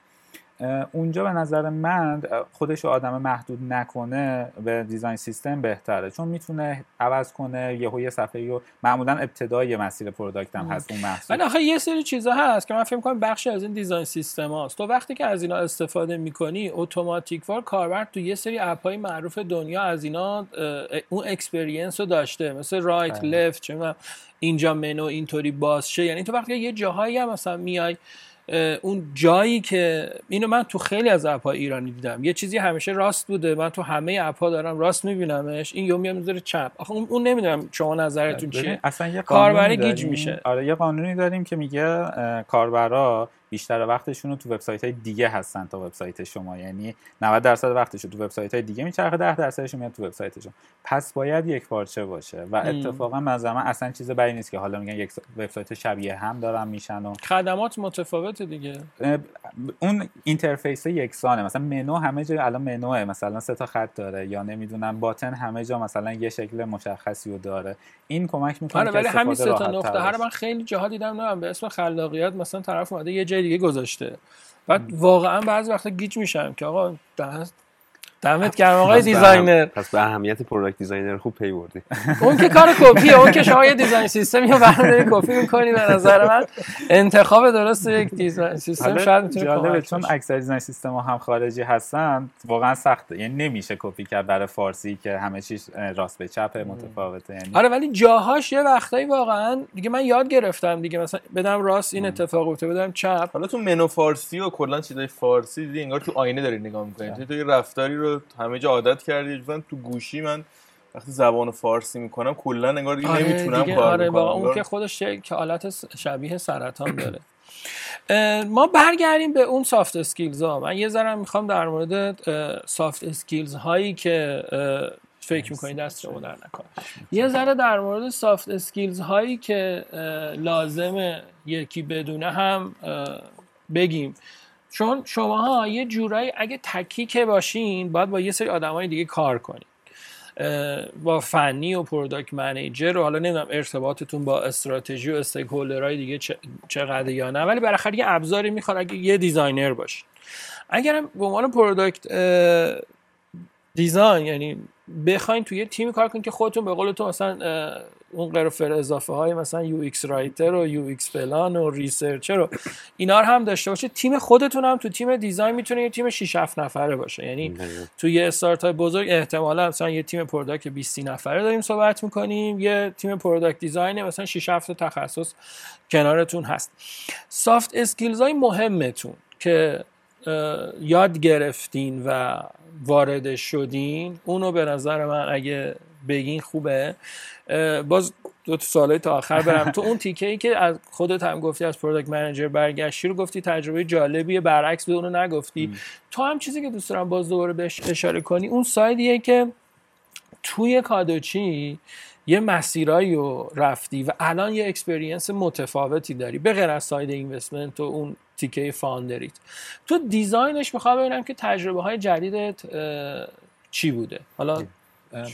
[SPEAKER 4] اونجا به نظر من خودش رو آدم محدود نکنه به design system بهتره. چون می‌تونه عوض کنه یهو یه صفحه رو معمولا ابتدای مسیر product هم هست اون محصول.
[SPEAKER 2] ولی آخه یه سری چیزا هست که من فکر کنم بخشی از این design system هاست. تو وقتی که از اینا استفاده می‌کنی اتوماتیک وار کاربر تو یه سری اپ های معروف دنیا از اینا اون experience رو داشته. مثل right
[SPEAKER 4] بله.
[SPEAKER 2] left چه اینجا منو اینطوری باز شه. یعنی تو وقتی یه جاهایی هم مثلا میای اون جایی که اینو من تو خیلی از اپ ایرانی دیدم. یه چیزی همیشه راست بوده. من تو همه اپ دارم راست میبینمش. این میام می‌ذاره چپ. آخه اون, نمی‌دونم شما نظرتون چیه.
[SPEAKER 4] اصلا یه قانونی
[SPEAKER 2] گیج میشه.
[SPEAKER 4] آره یه قانونی داریم که میگه کاربرا بیشتر وقتشون رو تو وبسایت های دیگه هستن تا وبسایت شما. یعنی 90 درصد وقتش تو وبسایت های دیگه میچرخه 10 درصدش میاد تو وبسایت شما. پس باید یک پارچه باشه؟ و اتفاقا من اصلا چیز بدی نیست که حالا میگن یک وبسایت شبیه هم دارن میشن و
[SPEAKER 2] خدمات متفاوت دیگه.
[SPEAKER 4] اون interface یکسانه. مثلا منو همه جا الان منوه. مثلا سه تا خط داره. یا نمی‌دونم button همه جا مثلا یه شکل مشخصی رو داره. این کمک می‌کنه
[SPEAKER 2] آره ولی همین سه تا نقطه. هر من خیلی جاها دیدم نه به اسم خلاقیت مثلا طرف اومده یه جای دیگه گذاشته. بعد واقعا بعضی وقتا گیج میشم که آقا دمت گرم آقای designer.
[SPEAKER 3] پس به اهمیت product designer خوب پی بردی.
[SPEAKER 2] اون که کار کپیه اون که شما یه design system یا برنامه کپی می‌کنی به نظر من. انتخاب درست یک design system شاید می‌تونه
[SPEAKER 4] جالبه چون اکثر design system ها هم خارجی هستن واقعا سخته یعنی نمیشه کپی کرد برای فارسی که همه چیز راست به چپ متفاوته. یعنی
[SPEAKER 2] آره ولی جاهاش یه وقتایی واقعا دیگه من یاد گرفتم دیگه مثلا بدم راست این اتفاق افتاد بدم چپ.
[SPEAKER 1] حالا تو منو فارسی و کلا چیزای فارسی دیدی انگار تو آینه داری نگاه می‌کنی. تو رفتاری رو همه جا عادت کردی. مثلا تو گوشی من وقتی زبان فارسی می‌کنم کلا انگار دیگه آره نمی‌تونم دیگه کار
[SPEAKER 2] آره اون که خودش که حالت شبیه سرطان داره. ما برگردیم به اون soft skills ها. من یه ذره می‌خوام در مورد soft skills هایی که فکر می‌کنید دست شما در نکنه. یه ذره در مورد soft skills هایی که لازمه یکی بدونه هم بگیم. چون شماها یه جورایی اگه تکی که باشین باید با یه سری آدمای دیگه کار کنین. با فنی و product manager و حالا نمی‌دونم ارتباطتون با استراتژی و stakeholder های دیگه چقدر یا نه ولی بالاخره یه ابزاری می‌خواد اگه یه designer باشین. اگرم به عنوان product design یعنی بخواین توی یه تیمی کار کنین که خودتون به قول تو مثلا اون نفر اضافه های مثلا UX writer و UX plan و researcher و اینا رو هم داشته باشه تیم خودتون هم تو تیم design می‌تونه یه تیم 6 7 نفره باشه. یعنی تو یه استارتاپ بزرگ احتمالا مثلا یه تیم product 20 نفره داریم صحبت می‌کنیم. یه تیم product design مثلا 6 7 تخصص کنارتون هست. soft skills های مهمتون که یاد گرفتین و وارد شدین اونو به نظر من اگه بگین خوبه. باز دو تا سالهای تا آخر برم. تو اون تیکه ای که از خودت هم گفتی از product manager برگشتی رو گفتی؟ تجربه جالبیه برعکس به اونو نگفتی. تو هم چیزی که دوست دارم باز دوباره بهش اشاره کنی اون side یه که توی کادوچی یه مسیرایی رو رفتی و الان یه experience متفاوتی داری به غیر از side investment و اون تیکه founder یت تو design ش می‌خوام ببینم که تجربه های جدیدت چی بوده؟ حالا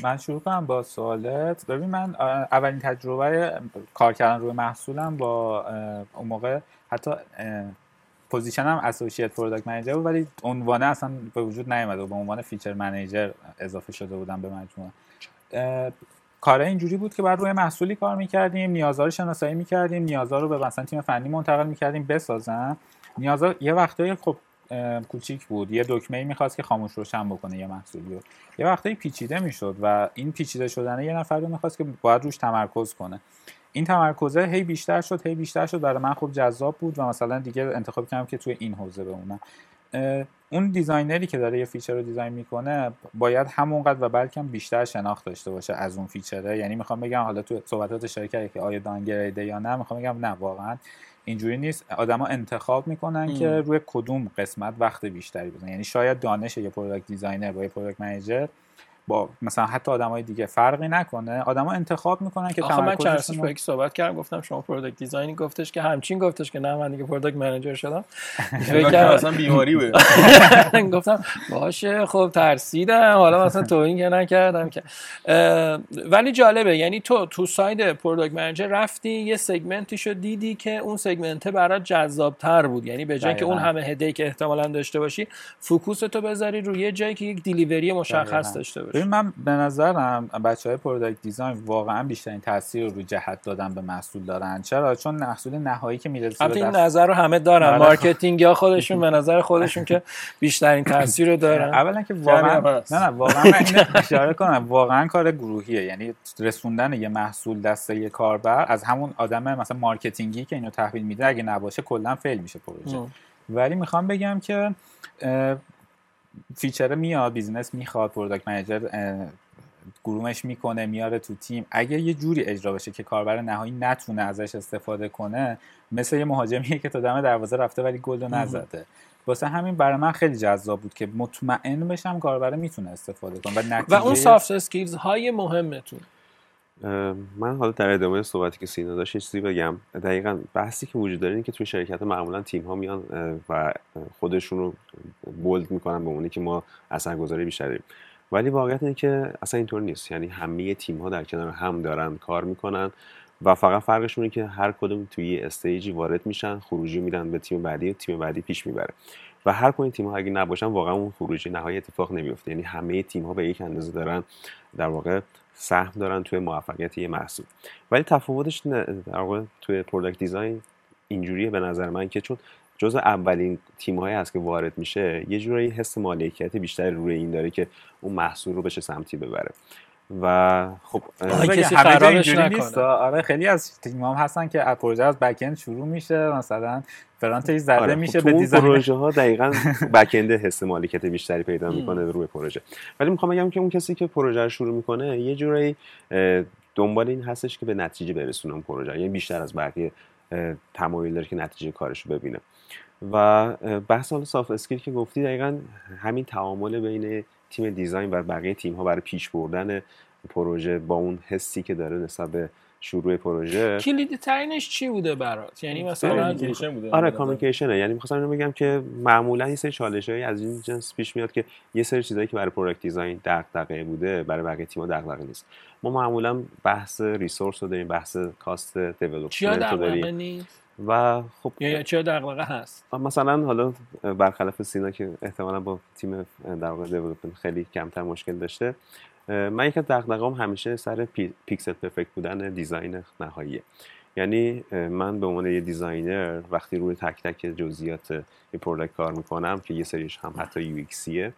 [SPEAKER 4] من شروع کنم با سوالت. ببین من اولین تجربه کار کردن روی محصولم با اون موقع حتی position م associate product manager بود ولی عنوانه اصلا به وجود نیومده و به عنوان feature manager اضافه شده بودم به مجموعه. کار اینجوری بود که بعد روی محصولی کار می‌کردیم نیازها رو شناسایی می‌کردیم نیازها رو به مثلا تیم فنی منتقل می‌کردیم بسازن. نیازها یه وقتایی خب کوچیک بود. یه دکمه ای می‌خواست که خاموش روشن بکنه یه محصولی رو. یه وقتایی پیچیده می‌شد و این پیچیده شدن یه نفر رو می‌خواست که باید روش تمرکز کنه. این تمرکزه هی بیشتر شد هی بیشتر شد. برای من خب جذاب بود و مثلا دیگه انتخاب کردم که توی این حوزه بمونم. اون designer ی که داره یه feature رو design می‌کنه باید همونقدر و بلکه بیشتر شناخت داشته باشه از اون feature ه. یعنی می‌خوام بگم حالا تو صحبتات اشاره که آیا downgrade ه یا نه می‌خوام بگم نه واقعا. اینجوری نیست. آدما انتخاب می‌کنن که روی کدوم قسمت وقت بیشتری بزنن. یعنی شاید دانش یه product designer با یه product manager با مثلا حتی آدمای دیگه فرقی نکنه. آدما انتخاب می‌کنن که
[SPEAKER 2] آخه من چند با صحبت کردم گفتم شما product design ی گفتش که همچین گفتش که نه من دیگه product manager شدم.
[SPEAKER 1] فکر اصلا بیماری بود.
[SPEAKER 2] گفتم باشه خب ترسیدم. حالا مثلا توهین که نکردم که. ولی جالبه. یعنی تو تو side product manager رفتی یه segment ی شو دیدی که اون segment برات جذابتر بود. یعنی به جای که اون همه head ی که احتمالا داشته باشی focus تو بذاری روی جایی که یک delivery مشخص داشته باشی.
[SPEAKER 4] ببین من به نظرم بچه های product design واقعا بیشترین تاثیر رو روی جهت دادن به محصول دارن. چرا؟ چون محصول نهایی که می‌رسه
[SPEAKER 2] به این نظر رو همه دارن. بله. marketing یا خودشون به نظر خودشون که بیشترین تاثیر رو دارن.
[SPEAKER 4] اولا که واقعا نه نه واقعا اشاره کنم. واقعا کار گروهیه. یعنی رسوندن یه محصول دست یه کاربر از همون آدم مثلا marketing ی که اینو تحویل میده اگه نباشه کلا fail میشه پروژه. ولی می‌خوام بگم که feature میاد business می‌خواد product manager groom ش می‌کنه میاره تو تیم. اگه یه جوری اجرا بشه که کاربر نهایی نتونه ازش استفاده کنه مثل یه مهاجمیه که تا دم دروازه رفته ولی گل رو نزده. واسه همین برای من خیلی جذاب بود که مطمئن بشم کاربر می‌تونه استفاده کنه. و,
[SPEAKER 2] و
[SPEAKER 4] نتیجه
[SPEAKER 2] اون soft skills های مهمتون.
[SPEAKER 3] من حالا در ادامه صحبتی که سینا داشت چیزی بگم. دقیقا بحثی که وجود داره اینه که توی شرکت معمولا تیم ها میان و خودشون رو بولد می‌کنن به اونی که ما اثرگذاری بیشتری داریم. ولی واقعیت اینه که اصلا اینطور نیست. یعنی همه تیم ها در کنار هم دارن کار می‌کنن و فقط فرقشون اینه که هر کدوم توی یه استیجی وارد میشن خروجی میدن به تیم بعدی و تیم بعدی پیش می‌بره. و هر کدوم تیم ها اگه نباشن واقعا اون خروجی نهایی اتفاق نمیفته یعنی همه تیم ها به یک اندازه دارن در واقع سهم دارن توی موفقیت یه محصول ولی تفاوتش در واقع توی product design اینجوریه به نظر من که چون جز اولین تیم هایی هست که وارد میشه یه جورایی حس مالکیت بیشتری روی این داره که اون محصول رو بشه سمتی ببره و خب
[SPEAKER 2] کسی خرابش نکنه.
[SPEAKER 4] نیست آره خیلی از تیم هم هستن که پروژه از backend شروع میشه مثلا front ش زده
[SPEAKER 3] آره، خب
[SPEAKER 4] میشه به design.
[SPEAKER 3] پروژه ها دقیقا backend ه حس مالکیت بیشتری پیدا می‌کنه روی پروژه. ولی می‌خوام بگم که اون کسی که پروژه رو شروع می‌کنه یه جورایی دنبال این هستش که به نتیجه برسونه اون پروژه. یعنی بیشتر از بقیه تمایل داره که نتیجه کارش رو ببینه. و بحث حالا soft skill که گفتی دقیقا همین تعامل بین تیم design و بقیه تیم ها برای پیش بردن پروژه با اون حسی که داره نسبت به شروع پروژه.
[SPEAKER 2] کلیدی ترینش چی بوده برات؟ یعنی مثلا
[SPEAKER 1] communication بوده.
[SPEAKER 3] آره
[SPEAKER 1] به نظر.
[SPEAKER 3] communication ه. یعنی می‌خواستم اینو بگم که معمولا یه سری چالش از این جنس پیش میاد که یه سری چیزایی که برای product design دغدغه بوده برای بقیه تیم‌ها دغدغه نیست. ما معمولا بحث resource رو داریم بحث cost
[SPEAKER 2] چیا
[SPEAKER 3] development رو داریم. و خب
[SPEAKER 2] یا چیا دقیقه هست؟
[SPEAKER 3] مثلا حالا برخلاف سینا که احتمالا با تیم در واقع خیلی کمتر مشکل داشته من یک از دغدغه‌ام همیشه سر پی- pixel perfect بودن design نهاییه. یعنی من به عنوان یه designer وقتی روی تک تک جزئیات یه product کار می‌کنم که یه سریش هم حتی UX یه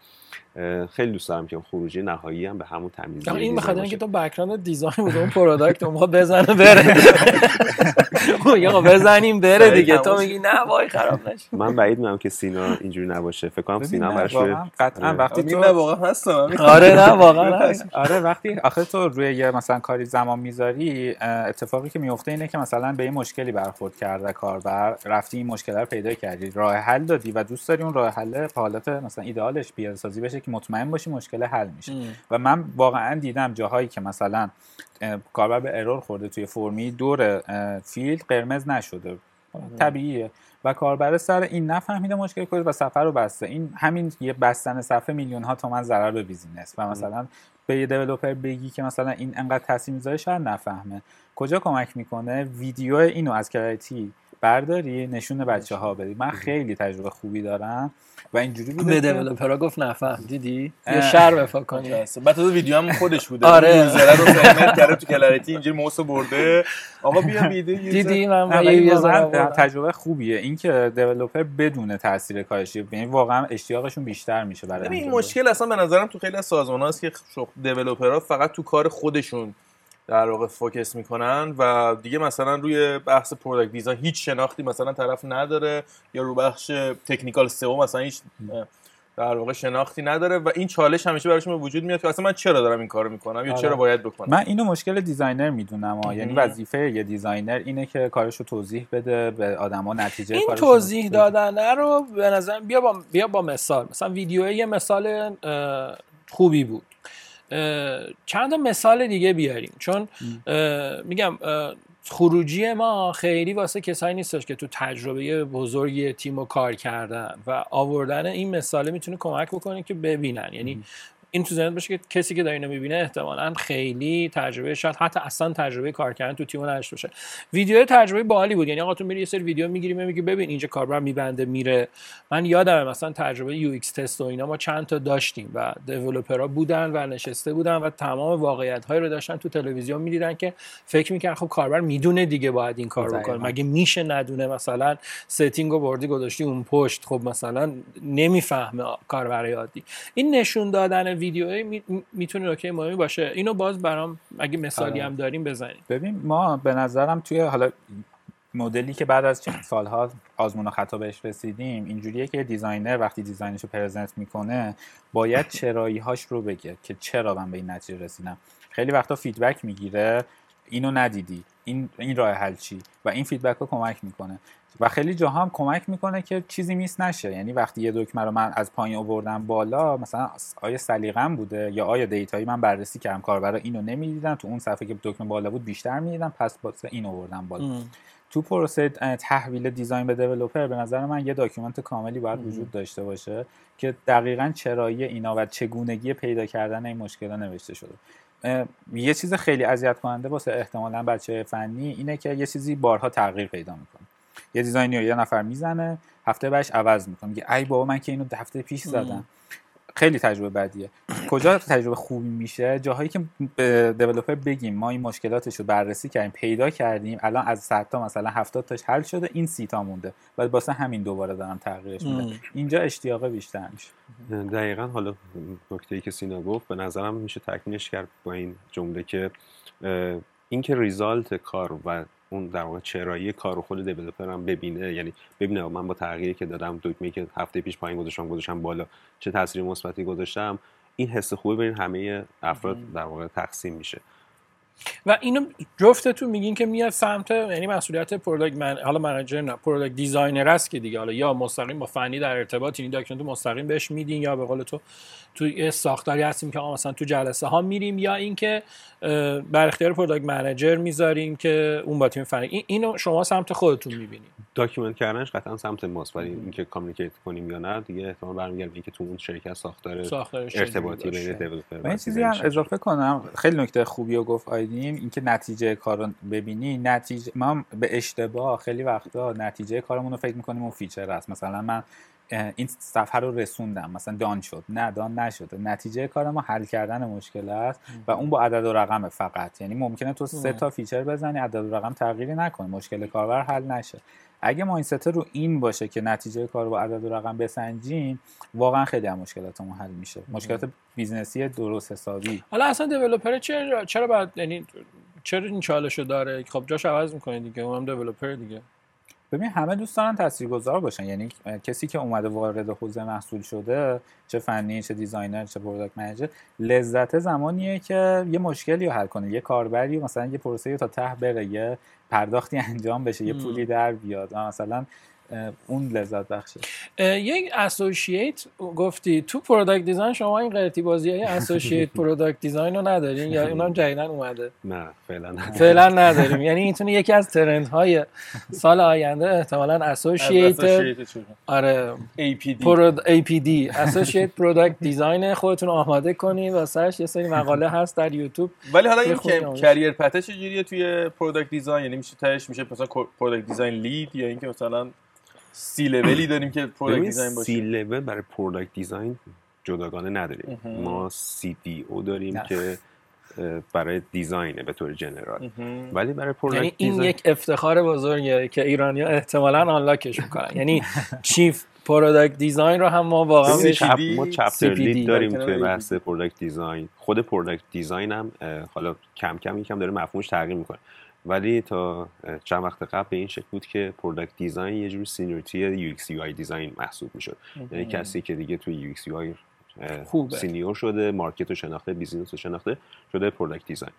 [SPEAKER 3] خیلی دوست دارم که اون خروجی نهایی هم به همون تمیزی
[SPEAKER 2] این
[SPEAKER 3] design
[SPEAKER 2] بخاطر. اینکه تو background design بود اون product اون موقع بزنه بره. آقا بزنیم بره دیگه. تو میگی نه وای خراب نشه.
[SPEAKER 3] من بعید می‌دونم که سینا اینجوری نباشه. فکر کنم سینا براش
[SPEAKER 4] قطعا
[SPEAKER 3] آره.
[SPEAKER 4] وقتی تو
[SPEAKER 1] واقعا هستم
[SPEAKER 2] آره نه واقعا
[SPEAKER 4] آره وقتی آخه تو روی یه مثلا کاری زمان می‌ذاری اتفاقی که میفته اینه که مثلا به یه مشکلی برخورد کرده کاربر رفتی این مشکل رو پیدا کردی. راه حل دادی و دوست داری اون راه حل حالت مثلا ایدئالش پیاده سازی بشه که مطمئن باشی مشکل حل میشه. و من واقعا دیدم جاهایی که مثلا کاربر به error خورده توی فرمی دور field قرمز نشده. طبیعیه. و کاربر سر این نفهمیده مشکل کجاست و صفحه رو بسته. این همین یه بستن صفحه میلیون ها تومن ضرر به business. و مثلا به یه developer بگی که مثلا این انقدر تاثیر می‌ذاره شاید نفهمه. کجا کمک می‌کنه؟ ویدیو اینو از Clarity برداری نشون بچه ها بدی. من خیلی تجربه خوبی دارم و اینجوری بوده
[SPEAKER 2] به دیولپرها گفت نفهم دیدی؟ یه. شر وفا کنی
[SPEAKER 1] بعد تو ویدیو هم خودش بوده.
[SPEAKER 2] آره.
[SPEAKER 1] یوزر رو فهمت کرده تو کلاریتی اینجوری موس برده. آقا بیا ویدیو
[SPEAKER 2] دیدی؟ من یه.
[SPEAKER 4] تجربه خوبیه. اینکه دیولپر بدون تاثیر کارش یعنی واقعا اشتیاقشون بیشتر میشه برای
[SPEAKER 1] این مشکل اصلا به نظرم تو خیلی از سازمان هست که دیولپرها فقط تو کار خودشون در واقع فوکس می‌کنن و دیگه مثلا روی بحث پروداکت دیزاین هیچ شناختی مثلا طرف نداره یا رو بخش technical SEO مثلا هیچ در واقع شناختی نداره و این چالش همیشه براشون به وجود میاد که اصلا من چرا دارم این کارو می‌کنم یا
[SPEAKER 4] آره.
[SPEAKER 1] چرا باید بکنم؟
[SPEAKER 4] من اینو مشکل designer می‌دونم یعنی. وظیفه یه designer اینه که کارشو توضیح بده به آدما نتیجه
[SPEAKER 2] این توضیح دادن رو به نظر بیا با بیا با مثال. مثلا ویدیو یه مثال خوبی بود. چند تا مثال دیگه بیاریم. چون اه، میگم اه، خروجی ما خیلی واسه کسایی نیستش که تو تجربه بزرگی تیم رو کار کردن و آوردن این مثاله می‌تونه کمک بکنه که ببینن. یعنی این تو ذهنت باشه که کسی که داره اینو می‌بینه احتمالا خیلی تجربه شاید حتی اصلا تجربه کار کردن تو تیم نداشته باشه. ویدیو تجربه باحالی بود. یعنی آقا تو میری یه سری ویدیو می‌گیری میگی ببین اینجا کاربر میبنده میره. من یادم مثلا تجربه UX test و اینا ما چند تا داشتیم و developer ها بودن و نشسته بودن و تمام واقعیت های رو داشتن تو تلویزیون می‌دیدن که فکر می‌کرد خب کاربر می‌دونه دیگه باید این کار. بکنه. مگه میشه ندونه؟ مثلا setting رو بردی گذاشتی اون پشت. خب مثلا نمی‌فهمه کاربر عادی این نشون دادن ویدیوی می- می‌تونه نکته مهمی باشه. اینو باز برام اگه مثالی
[SPEAKER 4] آره.
[SPEAKER 2] هم داریم بزنیم.
[SPEAKER 4] ببین ما به نظرم توی حالا مدلی که بعد از چند سالها آزمون و خطا بهش رسیدیم اینجوریه که designer وقتی design ش رو present می‌کنه باید چرایی هاش رو بگه که چرا من به این نتیجه رسیدم. خیلی وقتا feedback می‌گیره اینو ندیدی. این این راه حل چی؟ و این feedback رو کمک می‌کنه. و خیلی جاها هم کمک می‌کنه که چیزی miss نشه. یعنی وقتی یه دکمه رو من از پایین آوردم بالا مثلا آیا سلیقم بوده یا آیا data یی من بررسی کردم؟ کاربرا اینو نمی‌دیدن. تو اون صفحه که دکمه بالا بود بیشتر می‌دیدم پس واسه این آوردم بالا. تو پروسه تحویل design به developer به نظر من یه document کاملی باید وجود داشته باشه که دقیقا چرایی اینا و چگونگی پیدا کردن این مشکل نوشته شده. یه چیز خیلی اذیت کننده واسه احتمالا بچه فنی اینه که یه چیزی بارها تغییر پیدا می‌کنه. یه دیزاینی رو یه نفر می‌زنه هفته بعدش عوض می‌کنه. میگه ای بابا من که اینو هفته پیش زدم. خیلی تجربه بدیه. کجا تجربه خوبی میشه؟ جاهایی که به دیولپر بگیم ما این مشکلاتش رو بررسی کردیم پیدا کردیم الان از 100 تا مثلا 70 تاش حل شده این سی تا مونده. و واسه همین دوباره دارم تغییرش میده اینجا اشتیاق بیشتر میشه.
[SPEAKER 3] دقیقا حالا نکته که سینا گفت به نظرم میشه تکمیلش کرد با این جمله که اینکه result کار و اون در واقع چرایی کار خود developer هم ببینه. یعنی ببینه من با تغییری که دادم دکمه که هفته پیش پایین گذاشتم گذاشتم بالا چه تاثیر مثبتی گذاشتم این حس خوبه بین همه افراد در واقع تقسیم میشه.
[SPEAKER 2] و اینو جفتتون میگین که میاد سمت یعنی مسئولیت product من حالا manager نه product designer است که دیگه. حالا یا مستقیم با فنی در ارتباط این document مستقیم بهش میدین یا به قول تو تو ساختاری هستیم که مثلا تو جلسه ها میریم یا اینکه بر اختیار product manager می‌ذاریم که اون با تیم فنی. اینو شما سمت خودتون می‌بینید
[SPEAKER 3] document کردنش قطعا سمت ماست. ولی اینکه communicate کنیم یا نه دیگه احتمال برمیگرده اینکه تو اون شرکت ساختار ارتباطی بین developer
[SPEAKER 4] من چیزی هم اضافه کنم. خیلی نکته خوبی رو گفت آیدین اینکه نتیجه کار رو ببینی نتیجه ما به اشتباه خیلی وقتا نتیجه کارمون رو فکر می‌کنیم اون feature است. مثلا من این صفحه رو رسوندم. مثلا done شد. نه done نشده. نتیجه کار ما حل کردن مشکل است و اون با عدد و رقم فقط. یعنی ممکنه تو سه تا feature بزنی عدد و رقم تغییری نکنه مشکل کاربر حل نشه. اگه ما این رو این باشه که نتیجه کار رو با عدد و رقم بسنجیم واقعا خیلی هم مشکلاتمون حل میشه. مشکلات business ی درست حسابی.
[SPEAKER 2] حالا اصلا developer چرا چرا باید یعنی چرا این چالشو داره؟ خب جاش عوض می‌کنه دیگه. اونم developer دیگه.
[SPEAKER 4] ببین همه دوست دارن تاثیرگذار باشن. یعنی کسی که اومده وارد حوزه محصول شده چه فنی چه designer چه product manager لذت زمانیه که یه مشکلی رو حل کنه. یه کاربری مثلا یه پروسه تا ته بره یه پرداختی انجام بشه یه پولی در بیاد. مثلا اون لذت بخشه.
[SPEAKER 2] یک associate گفتی تو product design شما این قرتی بازی های associate product design رو ندارین یا اونم جدیدن اومده؟
[SPEAKER 3] نه فعلا
[SPEAKER 2] فعلا نداریم. یعنی می‌تونه یکی از trend های سال آینده احتمالا اسوسییت آره.
[SPEAKER 1] APD
[SPEAKER 2] prod APD associate product design خودتون آماده کنین واسش یه سری مقاله هست در یوتیوب.
[SPEAKER 1] ولی حالا این career path ه چجوریه توی product design یعنی میشه تهش میشه مثلا product design lead یا اینکه مثلا سی لولی داریم که product design باشه.
[SPEAKER 3] سی لول برای product design جداگانه نداریم. ما CDO داریم که برای design به طور general. ولی برای product
[SPEAKER 2] یعنی این یک افتخار بزرگه که ایرانیا احتمالا unlock ش می‌کنن. یعنی chief product design رو هم ما واقعا
[SPEAKER 3] ما chapter lead داریم توی بحث product design خود product design هم حالا کم کم یکم داره مفهومش تغییر می‌کنه. ولی تا چند وقت قبل به این شکل بود که product design یه جور seniority UX UI design محسوب می‌شد. یعنی کسی که دیگه توی UX UI senior شده market رو شناخته business رو شناخته شده product design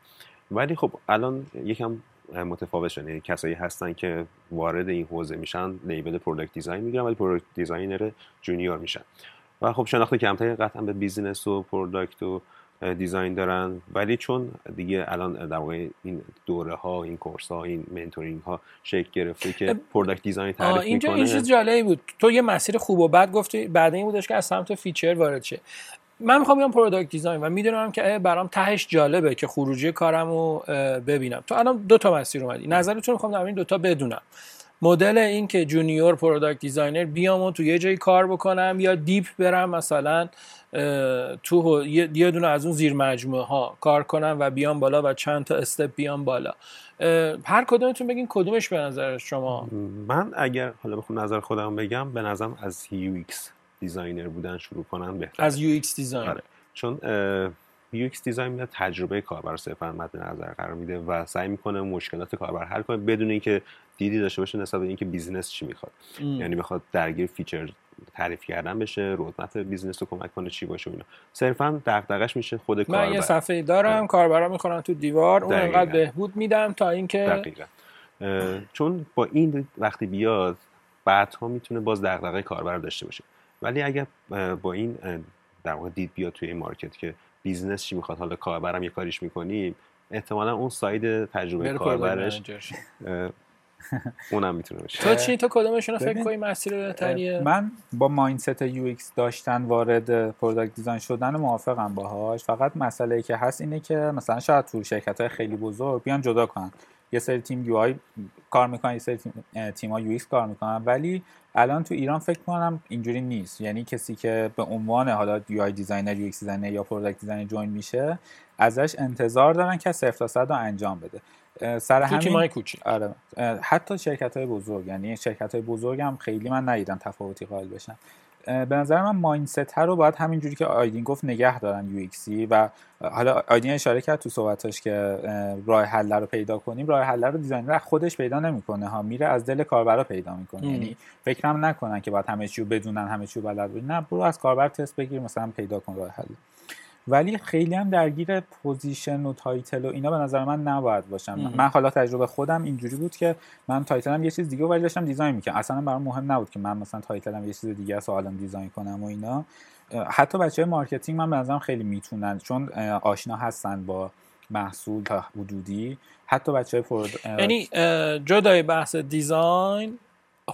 [SPEAKER 3] ولی خب الان یکم متفاوت شده یعنی کسایی هستن که وارد این حوزه میشن label product design می‌گیرن ولی product designer junior میشن. و خب شناخت کمتری قطعا به business و product و design دارن. ولی چون دیگه الان در واقع این دوره ها این course ها این mentoring ها شکل گرفته که product design تعریف
[SPEAKER 2] اینجا
[SPEAKER 3] می‌کنه.
[SPEAKER 2] این چیز جالبی بود. تو یه مسیر خوب و بد گفتی بعد این بودش که از سمت feature وارد شه. من می‌خوام بیام product design و می‌دونم که برام تهش جالبه که خروجی کارم رو ببینم. تو الان دو تا مسیر اومدی. نظرتون می‌خوام در این دو تا بدونم. مدل این که junior product designer بیام و تو یه جایی کار بکنم یا deep برم مثلا تو یه دونه از اون زیر مجموعه ها کار کنم و بیام بالا و چند تا step بیام بالا. هر کدومتون بگین کدومش به نظر شما؟
[SPEAKER 3] من اگر حالا بخوام نظر خودم بگم به نظرم از UX designer بودن شروع کنم بهتره
[SPEAKER 2] از UX designer
[SPEAKER 3] آره. چون UX design میاد تجربه کاربر صرفا مد نظر قرار میده و سعی می‌کنه مشکلات کاربر حل کنه بدون اینکه دیدی داشته باشه نسبت به اینکه business چی می‌خواد. یعنی می‌خواد درگیر feature تعریف کردن بشه roadmap business رو کمک کنه چی باشه اینا. صرفا دغدغش میشه خود کاربر.
[SPEAKER 2] من یه صفحه دارم کاربرا می‌خورن تو دیوار اون. انقدر بهبود میدم تا اینکه
[SPEAKER 3] چون با این وقتی بیاد بعدها می‌تونه باز دغدغه کاربر داشته باشه. ولی اگر با این در واقع دید بیاد توی این market که business چی می‌خواد حالا کاربرم یه کاریش می‌کنیم احتمالا اون side تجربه کاربرش اونم می‌تونه باشه.
[SPEAKER 2] تو چی؟ تو کدومشون رو فکر کنی مسیر بهتریه؟
[SPEAKER 4] من با mindset UX داشتن وارد product design شدن موافقم باهاش. فقط مسئله ای که هست اینه که مثلا شاید تو شرکت های خیلی بزرگ بیان جدا کنن. یه سری تیم UI کار می‌کنن یه سری تیم, تیم ها UX کار می‌کنن. ولی الان تو ایران فکر کنم اینجوری نیست. یعنی کسی که به عنوان حالا UI designer UX designer یا product designer join میشه ازش انتظار دارن که صفر تا صد رو انجام بده. سر همین
[SPEAKER 2] کوچیک
[SPEAKER 4] آره. حتی شرکت های بزرگ یعنی شرکت های بزرگ هم خیلی من ندیدم تفاوتی قائل بشن. به نظر من mindset رو باید همینجوری که آیدین گفت نگه دارن یو و حالا آیدین اشاره کرد تو صحبتاش که اه، راه حل رو پیدا کنیم. راه حل رو designer خودش پیدا نمی‌کنه ها میره از دل کاربرا پیدا می‌کنه. یعنی فکرم نکنن که باید همه چی رو بدونن همه چی رو بلد باشن نه برو از کاربر تست بگیر مثلا پیدا کن راه حل. ولی خیلی هم درگیر position و title و اینا به نظر من نباید باشم.
[SPEAKER 2] مم.
[SPEAKER 4] من حالا تجربه خودم اینجوری بود که من title م یه چیز دیگه ولی داشتم design می‌کنم اصلا برام مهم نبود که من مثلا title م یه چیز دیگه است و الان design کنم و اینا. حتی بچه های marketing من به نظرم خیلی می‌تونن چون آشنا هستن با محصول تا حدودی. حتی بچه های
[SPEAKER 2] یعنی جدای بحث دیزاین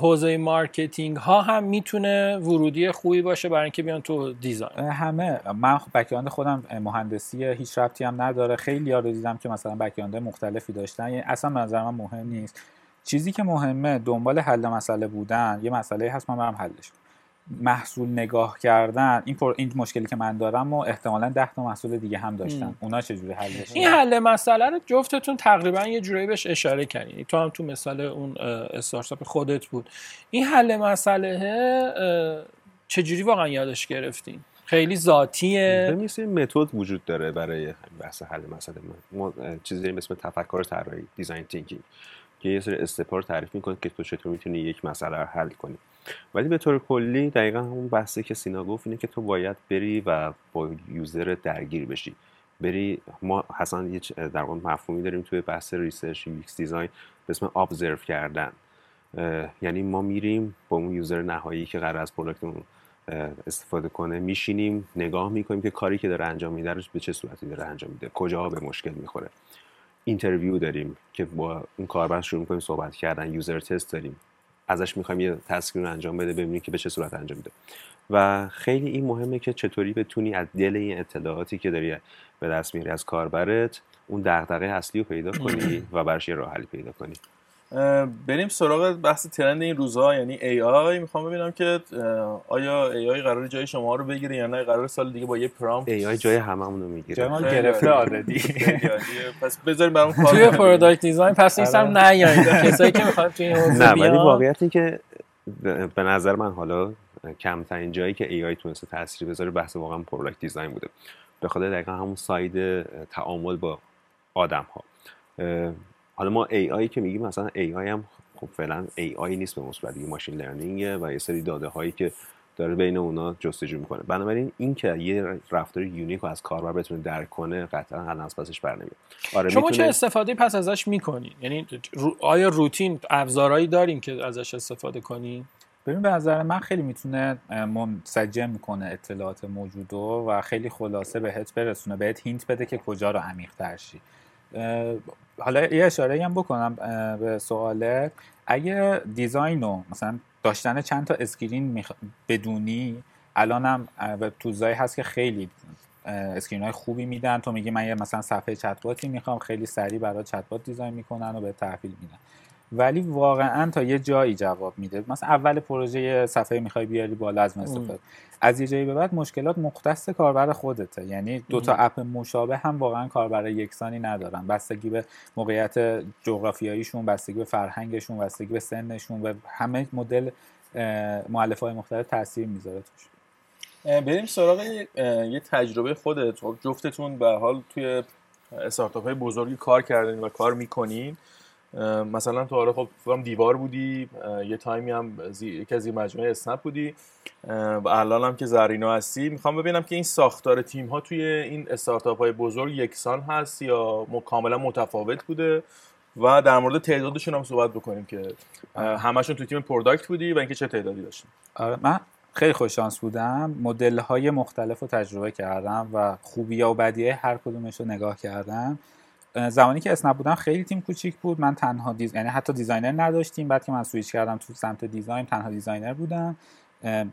[SPEAKER 2] حوزه marketing ها هم می‌تونه ورودی خوبی باشه برای اینکه بیان تو design.
[SPEAKER 4] همه. من background خودم مهندسی هیچ ربطی هم نداره. خیلی رو دیدم که مثلا background مختلفی داشتن. یعنی اصلا به نظر من مهم نیست. چیزی که مهمه دنبال حل مسئله بودن یه مسئله هست من برم حلش کنم. محصول نگاه کردن این, پر... این مشکلی که من دارم و احتمالا ده تا محصول دیگه هم داشتن
[SPEAKER 2] م.
[SPEAKER 4] اونا چجوری حلش
[SPEAKER 2] این
[SPEAKER 4] کنن؟
[SPEAKER 2] حل مسئله رو جفتتون تقریبا یه جورایی بهش اشاره کردین. تو هم تو مثال اون استارتاپ خودت بود. این حل مسئله چجوری واقعا یادش گرفتین؟ خیلی ذاتیه.
[SPEAKER 3] ببین یه متد وجود داره برای بحث حل مسئله. ما چیزی داریم اسم تفکر طراحی design thinking که یه سری step ا رو تعریف می‌کنه که تو چطور می‌تونی یک مسئله رو حل کنی. ولی به طور کلی دقیقا همون بحثی که سینا گفت اینه که تو باید بری و با user درگیر بشی. بری ما اصن یه در واقع مفهومی داریم توی بحث research UX design به اسم observe کردن. یعنی ما میریم با اون user نهایی که قرار از product مون استفاده کنه میشینیم نگاه می‌کنیم که کاری که داره انجام میده به چه صورتی داره انجام میده کجاها به مشکل می‌خوره. interview داریم که با اون کاربر شروع می‌کنیم صحبت کردن user test داریم. ازش می‌خوایم یه task ی رو انجام بده ببینیم که به چه صورت انجام میده. و خیلی این مهمه که چطوری بتونی از دل این اطلاعاتی که داری به دست میاری از کاربرت اون دغدغه اصلی رو پیدا کنی و براش یه راه حلی پیدا کنی.
[SPEAKER 1] بریم سراغ بحث trend این روزها یعنی AI می‌خوام ببینم که آیا AI قرار جای شما رو بگیره یا نه قرار سال دیگه با یه
[SPEAKER 3] prompt AI جای هممون رو می‌گیره
[SPEAKER 4] جای ما
[SPEAKER 1] خیلی
[SPEAKER 4] گرفته. آردی.
[SPEAKER 1] پس بذاریم برام کار
[SPEAKER 2] توی. product design پس نیستم
[SPEAKER 4] آره.
[SPEAKER 2] نیاین کسایی که می‌خوان توی این حوزه
[SPEAKER 3] نه ولی واقعیت این که به نظر من حالا کمترین جایی که AI تونسته تاثیر بذاره بحث واقعا product design بوده به خاطر دقیقا همون side تعامل با آدم ها حالا ما AI که میگیم مثلا AI هم خب فعلا AI نیست به مصبت دیگه machine learning ه و یه سری داده هایی که داره بین اونا جستجو می‌کنه. بنابراین این که یه رفتار unique رو از کاربر بتونه درک کنه قطعا الان از پسش برنمیاد آره
[SPEAKER 2] شما چه
[SPEAKER 3] می‌تونه
[SPEAKER 2] استفاده پس ازش می‌کنین یعنی رو- آیا روتین ابزارهایی دارین که ازش استفاده کنین
[SPEAKER 4] ببین به نظر من خیلی می‌تونه منسجم کنه اطلاعات موجودو و خیلی خلاصه بهت برسونه بهت hint بده که کجا رو عمیق تر شی حالا یه اشاره هم بکنم به سوالت اگه design رو مثلا داشتن چند تا screen. بدونی الان هم tool هایی هست که خیلی screen های خوبی میدن تو میگی من یه مثلا صفحه چتباتی می‌خوام خیلی سریع برای chatbot design می‌کنن و به تحویل میدن ولی واقعا تا یه جایی جواب میده. مثلا اول پروژه صفحه می‌خوای بیاری بالا از استفاده. از یه جایی به بعد مشکلات مختص کاربر خودته. یعنی دو تا app مشابه هم واقعا کاربر یکسانی ندارن. بستگی به موقعیت جغرافیاییشون بستگی به فرهنگشون بستگی به سنشون و همه مدل مؤلفه های مختلف تاثیر می‌ذاره توش.
[SPEAKER 1] بریم سراغ یه تجربه خودت. خب جفتتون به حال توی استارتاپ های بزرگی کار کردین و کار می‌کنین. مثلا تو حالا خب فکرم دیوار بودی یه تایمی هم یکی از مجموعه اسنپ بودی. و الان هم که زرینا هستی می‌خوام ببینم که این ساختار تیم ها توی این استارتاپ های بزرگ یکسان هست یا کاملا متفاوت بوده؟ و در مورد تعدادشون هم صحبت بکنیم که همشون تو تیم product بودی و اینکه چه تعدادی داشتیم
[SPEAKER 4] آره من خیلی خوششانس بودم. مدل های مختلف رو تجربه کردم و خوبی و بدی هر کدومش رو نگاه کردم. زمانی که اسنپ بودم خیلی تیم کوچیک بود. من تنها des... یعنی حتی designer نداشتیم. بعد که من سویچ کردم تو سمت design تنها designer بودم.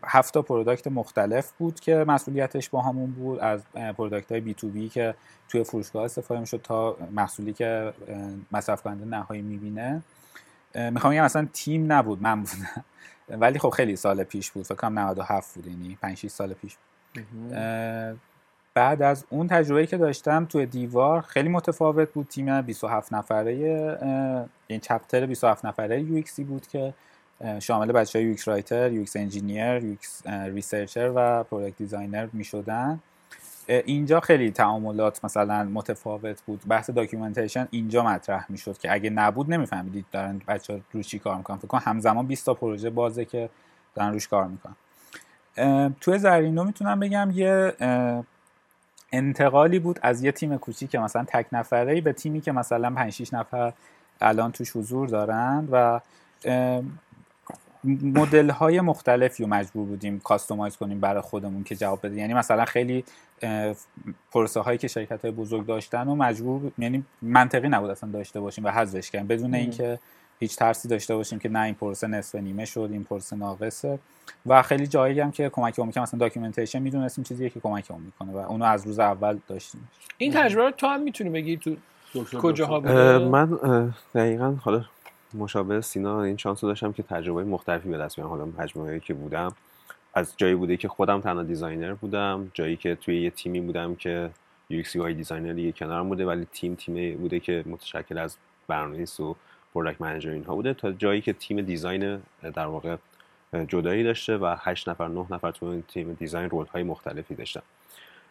[SPEAKER 4] هفت تا product مختلف بود که مسئولیتش با من بود. از product های B2B که توی فروشگاه استفاده می‌شد تا محصولی که مصرف کننده نهایی می‌بینه. می‌خوام بگم اصلا تیم نبود. من بودم. ولی خب خیلی سال پیش بود. فکر کنم 97 بود. یعنی 5 6 سال پیش بعد از اون تجربه که داشتم توی دیوار خیلی متفاوت بود. تیم 27 نفره این chapter 27 نفره UX بود که شامل بچه های UX writer، UX engineer، UX researcher و product designer می شدن اینجا خیلی تعاملات مثلا متفاوت بود. بحث documentation اینجا مطرح می‌شد که اگه نبود نمیفهمیدید دارن بچه ها روش کار می‌کنن. فکر کنم همزمان 20 تا پروژه بازه که دارن روش کار می‌کنن. توی زرینو می‌تونم بگم یه انتقالی بود از یه تیم کوچیک که مثلا تک نفره به تیمی که مثلا 5 6 نفر الان توش حضور دارند و مدل های مختلفی رو مجبور بودیم customize کنیم برای خودمون که جواب بده. یعنی مثلا خیلی پروسه هایی که شرکت های بزرگ داشتن و مجبور یعنی منطقی نبود اصلا داشته باشیم و حذفش کردیم. بدون اینکه هیچ ترسی داشته باشیم که نه این پروسه نصف نیمه شد این پروسه ناقصه. و خیلی جایی هم که کمک اون مثلا documentation می‌دونستیم چیزیه که کمک اون می‌کنه و اونو از روز اول داشتیم.
[SPEAKER 2] این تجربه تو هم می‌تونی بگی تو کجاها
[SPEAKER 3] من دقیقا حالا مشابه سینا این شانس رو داشتم که تجربه مختلفی به دست بیارم. حالا مجموعه که بودم از جایی بوده که خودم تنها designer بودم جایی که توی یه تیمی بودم که UX designer دیگه کنارم بوده ولی تیم تیمی بوده که متشکل از برنامه‌نویس و product manager اینها بوده تا جایی که تیم design در واقع جدایی داشته و هشت نفر نه نفر تو این تیم design role های مختلفی داشتم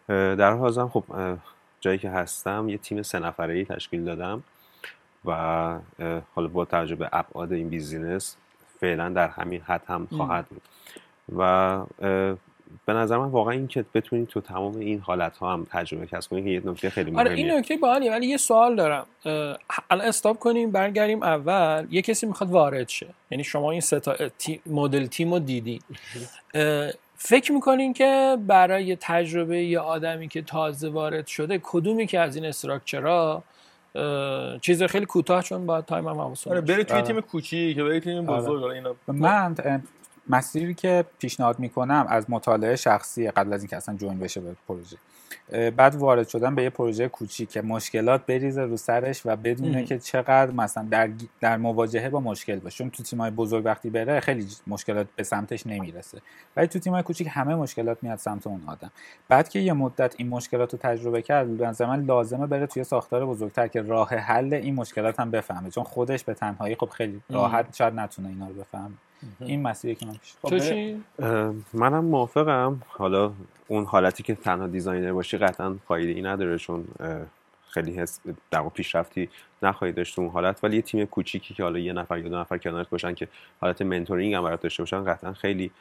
[SPEAKER 3] در حال خب جایی که هستم یه تیم سه نفره ای تشکیل دادم و حالا با توجه به ابعاد این business فعلا در همین حد هم خواهد بود. و به نظر من واقعا این که بتونید تو تمام این حالت ها هم تجربه کسب کنید که یه نکته خیلی مهمه
[SPEAKER 2] آره این نکته باحالیه ولی یه سوال دارم. الان استاپ کنیم برگردیم اول. یه کسی می‌خواد وارد شه. یعنی شما این ستا مدل تیم رو دیدی. فکر می‌کنین که برای تجربه یه آدمی که تازه وارد شده کدومی که از این استراکچرها چیز خیلی کوتاه چون با time هم
[SPEAKER 1] آره بری توی آره. تیم کوچیک که بری تیم آره. بزرگ اینا.
[SPEAKER 4] من مسیری که پیشنهاد می‌کنم از مطالعه شخصی قبل از اینکه اصلا join بشه به پروژه. بعد وارد شدن به یه پروژه کوچیک که مشکلات بریزه رو سرش و بدونه که چقدر مثلا در, در مواجهه با مشکل باشه. چون تو تیمای بزرگ وقتی بره خیلی مشکلات به سمتش نمی‌رسه. ولی تو تیمای کوچیک همه مشکلات میاد سمت اون آدم. بعد که یه مدت این مشکلات رو تجربه کرد به نظر من لازمه بره توی ساختار بزرگتر که راه حل این مشکلات هم بفهمه. چون خودش به تنهایی خب خیلی راحت شاید نتونه اینا رو بفهمه. این مسیری که من پیش
[SPEAKER 2] تو چی؟
[SPEAKER 3] منم موافقم. حالا اون حالتی که تنها designer باشی قطعا فایده ای نداره چون خیلی حس در پیشرفتی نخواهی داشت اون حالت. ولی یه تیم کوچیکی که حالا یه نفر یا دو نفر کنارت باشن که حالت mentoring هم برات داشته باشن قطعا خیلی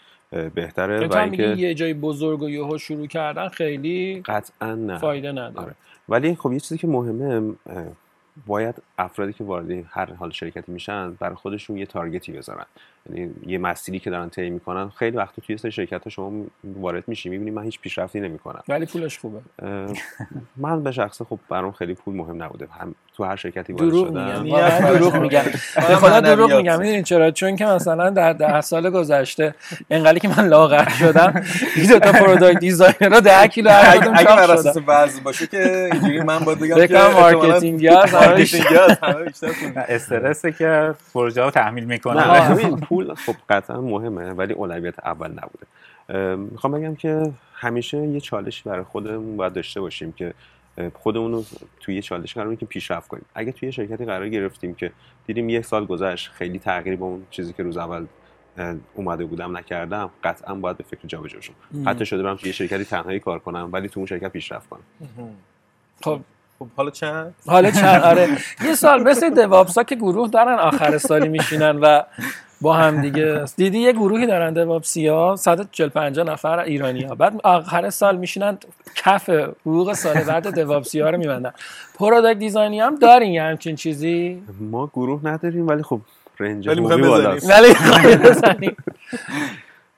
[SPEAKER 3] بهتره.
[SPEAKER 2] و اینکه یه جای بزرگ و یهو شروع کردن خیلی
[SPEAKER 3] قطعا نه.
[SPEAKER 2] فایده نداره. آره.
[SPEAKER 3] ولی خب یه چیزی که مهمه باید افرادی که وارد هر حال شرکتی میشن برای خودشون یه target ی بذارن. یعنی یه مسیری که دارن طی می‌کنن خیلی وقتا توی سری شرکت ها شما وارد میشی می‌بینی من هیچ پیشرفتی نمی‌کنم.
[SPEAKER 2] ولی پولش خوبه.
[SPEAKER 3] من به شخص خب برام خیلی پول مهم نبوده. هم تو هر شرکتی وارد شدم.
[SPEAKER 2] دروغ میگم. به خدا دروغ میگم. می‌دونید چرا؟ چون که مثلا در ده سال گذشته اینقدر که من لاغر شدم این دو تا product designer رو 10 کیلو
[SPEAKER 1] اگه بر اساس وزن باشه که اینجوری من باید بگم که
[SPEAKER 2] marketing
[SPEAKER 4] استرسه که پروژه رو تحمیل می‌کنه
[SPEAKER 3] پول خب قطعا مهمه ولی اولویت اول نبوده. می‌خوام بگم که همیشه یه چالشی برای خودمون باید داشته باشیم که خودمون رو توی یه چالش قرار که پیشرفت کنیم. اگه توی شرکتی قرار گرفتیم که دیدیم یک سال گذشت خیلی تغییری با اون چیزی که روز اول اومده بودم نکردم قطعا باید به فکر جابجا شم حتی شده برم توی یه شرکتی تنهایی کار کنم ولی تو اون شرکت پیشرفت کنم.
[SPEAKER 2] خب
[SPEAKER 1] خب حالا چند؟
[SPEAKER 2] حالا چند؟ آره. یه سال مثل دوابسا که گروه دارن آخر سالی میشینن و با هم دیگه. دیدی یه گروهی دارن دوابسی ها 140 50 نفر ایرانی ها بعد آخر سال میشینن کف حقوق سال بعد دوابسی ها رو میبندن. پروداکت دیزاینی هم دارین یه همچین چیزی؟
[SPEAKER 3] ما گروه نداریم ولی خب رنج
[SPEAKER 1] ولی می‌خوایم
[SPEAKER 3] بالاست.
[SPEAKER 2] ولی بزنیم.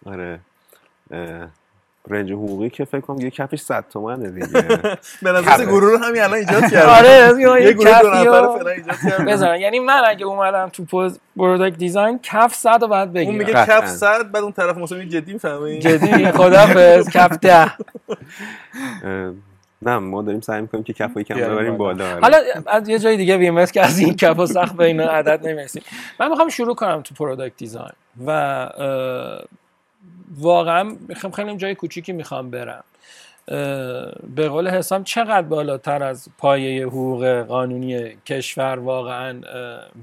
[SPEAKER 3] آره. رنج حقوقی که فکر کنم یه کفش 100 تومنه دیگه.
[SPEAKER 1] به نظر. گروه رو همین الان ایجاد کرد
[SPEAKER 2] آره
[SPEAKER 1] یه گروه دو نفره
[SPEAKER 2] رو
[SPEAKER 1] فعلا ایجاد کرد
[SPEAKER 2] بزنن یعنی من اگه اومدم تو پوز پروداکت دیزاین کف صد رو باید
[SPEAKER 1] اون
[SPEAKER 2] بگیرم.
[SPEAKER 1] میگه
[SPEAKER 3] قطعاً.
[SPEAKER 1] کف صد بعد اون طرف مثلا جدی می‌فهمی
[SPEAKER 2] جدی خدافظ کف ده.
[SPEAKER 3] اه، نه ما داریم سعی می‌کنیم که کفایی کم ببریم
[SPEAKER 4] بالا.
[SPEAKER 2] حالا از یه جای دیگه بیمس که از این کف و سخت به این عدد نمی‌رسیم. من می‌خوام شروع کنم تو پروداکت دیزاین و واقعا می‌خوام خیلی جای کوچیکی می‌خوام برم. به قول حسام چقدر بالاتر از پایه حقوق قانونی کشور واقعا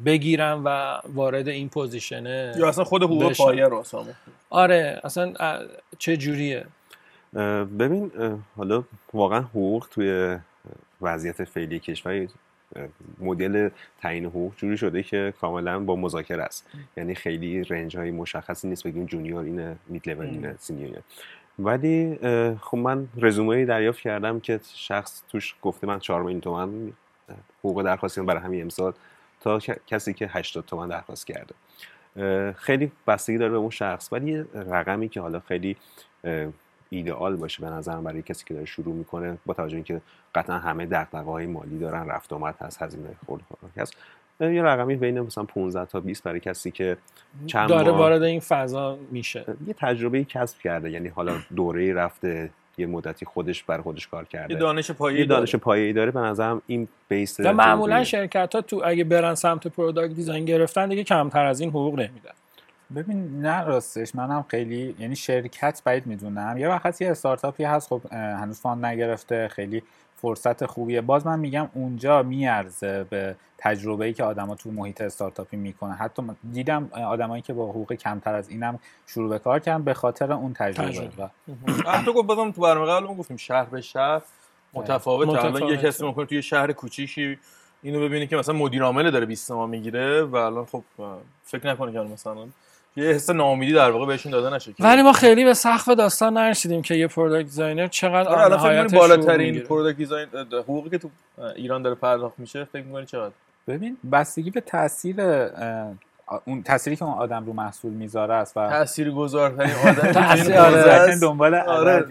[SPEAKER 2] بگیرم و وارد این پوزیشنه
[SPEAKER 1] یا اصلا خود حقوق
[SPEAKER 2] بشن.
[SPEAKER 1] پایه رو سامو
[SPEAKER 2] آره اصلا چه جوریه؟
[SPEAKER 3] ببین حالا واقعا حقوق توی وضعیت فعلی کشور مدل تعیین حقوق جوری شده که کاملا با مذاکره است. یعنی خیلی range های مشخصی نیست بگیم junior اینه mid level اینه senior ولی خب من رزومه دریافت کردم که شخص توش گفته من 4 میلیون تومن حقوق درخواست کردم برای همین امسال تا کسی که 80 تومن درخواست کرده. خیلی بستگی داره به اون شخص ولی یه رقمی که حالا خیلی ایدئال باشه به نظرم برای کسی که داره شروع می‌کنه با توجه اینکه قطعا همه دغدغه های مالی دارن رفت آمد هست هزینه خورد هست یه رقمی بین مثلا 15 تا 20 برای کسی که چند
[SPEAKER 2] داره وارد این فضا میشه.
[SPEAKER 3] یه تجربه کسب کرده. یعنی حالا دوره رفته یه مدتی خودش برای خودش کار کرده.
[SPEAKER 1] یه دانش پایه
[SPEAKER 3] یه دانش پایه‌ای داره. به نظرم این base
[SPEAKER 2] و معمولا. شرکت ها تو اگه برن سمت product design گرفتن دیگه کمتر از این حقوق نمیدن.
[SPEAKER 4] ببین نه راستش منم خیلی یعنی شرکت بعید می‌دونم. یه وقت یه استارتاپی هست خب هنوز fund نگرفته خیلی فرصت خوبیه. باز من میگم اونجا میارزه به تجربه ای که آدما تو محیط استارتاپی می‌کنه حتی دیدم آدمایی که با حقوق کمتر از اینم شروع به کار کردن به خاطر اون تجربه,
[SPEAKER 2] تجربه.
[SPEAKER 4] و
[SPEAKER 1] حتی گفت بازم تو برنامه قبل ما گفتیم شهر به شهر متفاوته. الان یه. کسی ممکنه توی شهر کوچیکی اینو ببینه که مثلا مدیر عامل داره 20 تومن می‌گیره و الان خب فکر نکنه که مثلا یه حس ناامیدی در واقع بهشون داده نشه
[SPEAKER 2] ولی ما خیلی به سقف داستان نرسیدیم که یه product designer چقدر
[SPEAKER 1] آره الان فکر می‌کنی بالاترین. product design حقوقی که تو ایران داره پرداخت میشه فکر می‌کنی چقدر؟
[SPEAKER 4] ببین بستگی به تاثیر اون تأثیری که اون آدم رو محصول می‌ذاره است و
[SPEAKER 1] تاثیرگذارترین آدم
[SPEAKER 2] تأثیر-
[SPEAKER 1] که
[SPEAKER 2] آره.
[SPEAKER 4] دنبال
[SPEAKER 1] آره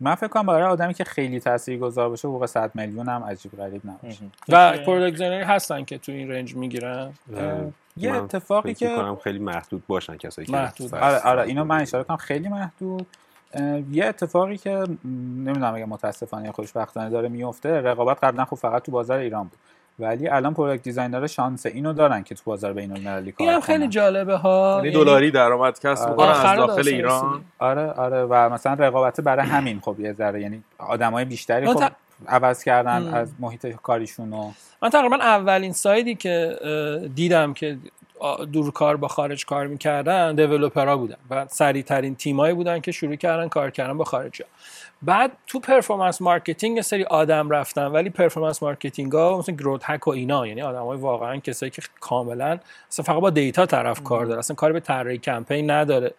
[SPEAKER 4] من فکر کنم برای آدمی که خیلی تاثیرگذار باشه حقوق 100 میلیون هم عجیب غریب نباشه
[SPEAKER 2] و product هستن که تو این رنج می‌گیرن
[SPEAKER 4] یه اتفاقی
[SPEAKER 3] فکر
[SPEAKER 4] که
[SPEAKER 3] می‌کنم خیلی محدود باشن کسایی که
[SPEAKER 2] محدود.
[SPEAKER 4] آره آره اینو من. اشاره کنم خیلی محدود یه اتفاقی که نمی‌دونم اگه متاسفانه یا خوشبختانه داره میفته رقابت قبلا خب فقط تو بازار ایران بود ولی الان product designer ها شانس اینو دارن که تو بازار بین المللی کار کنن.
[SPEAKER 2] خیلی جالبه ها
[SPEAKER 1] یعنی دلاری درآمد کسب
[SPEAKER 4] آره.
[SPEAKER 1] می‌کنن از داخل ایران.
[SPEAKER 4] آره آره و مثلا رقابت برای همین خب یه ذره یعنی آدمای بیشتری خب
[SPEAKER 2] تا-
[SPEAKER 4] عوض کردن
[SPEAKER 2] م.
[SPEAKER 4] از محیط کاریشون و
[SPEAKER 2] من تقریبا اولین سایدی که دیدم که دورکار با خارج کار می‌کردن developer ها بودن و سریع ترین تیمایی بودن که شروع کردن کار کردن با خارجی بعد تو performance marketing یه سری آدم رفتن ولی performance marketing ها مثل growth hack و اینا یعنی آدم های واقعا کسایی که کاملا اصلا فقط با data طرف کار داره اصلا کاری به طراحی کمپین نداره.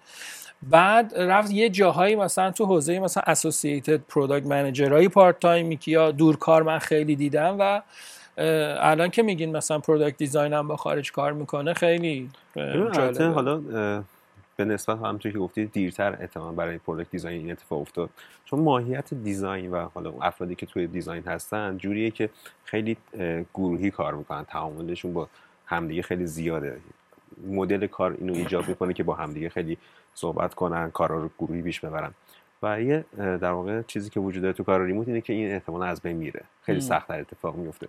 [SPEAKER 2] بعد رفت یه جاهایی مثلا تو حوزه مثلا associate product manager ای part time ی که یا دورکار من خیلی دیدم و الان که میگین مثلا product design هم با خارج کار می‌کنه خیلی
[SPEAKER 3] حالا به نسبت همونطور که گفتی دیرتر احتمال برای product design این اتفاق افتاد. چون ماهیت design و حالا افرادی که توی design هستن جوریه که خیلی گروهی کار می‌کنن. تعاملشون با همدیگه خیلی زیاده. مدل کار اینو ایجاب می‌کنه که با همدیگه خیلی صحبت کنن کارا رو گروهی پیش ببرن. و یه در واقع چیزی که وجود داره تو کار remote اینه که این احتمال از بین میره. خیلی. سختتر اتفاق میفته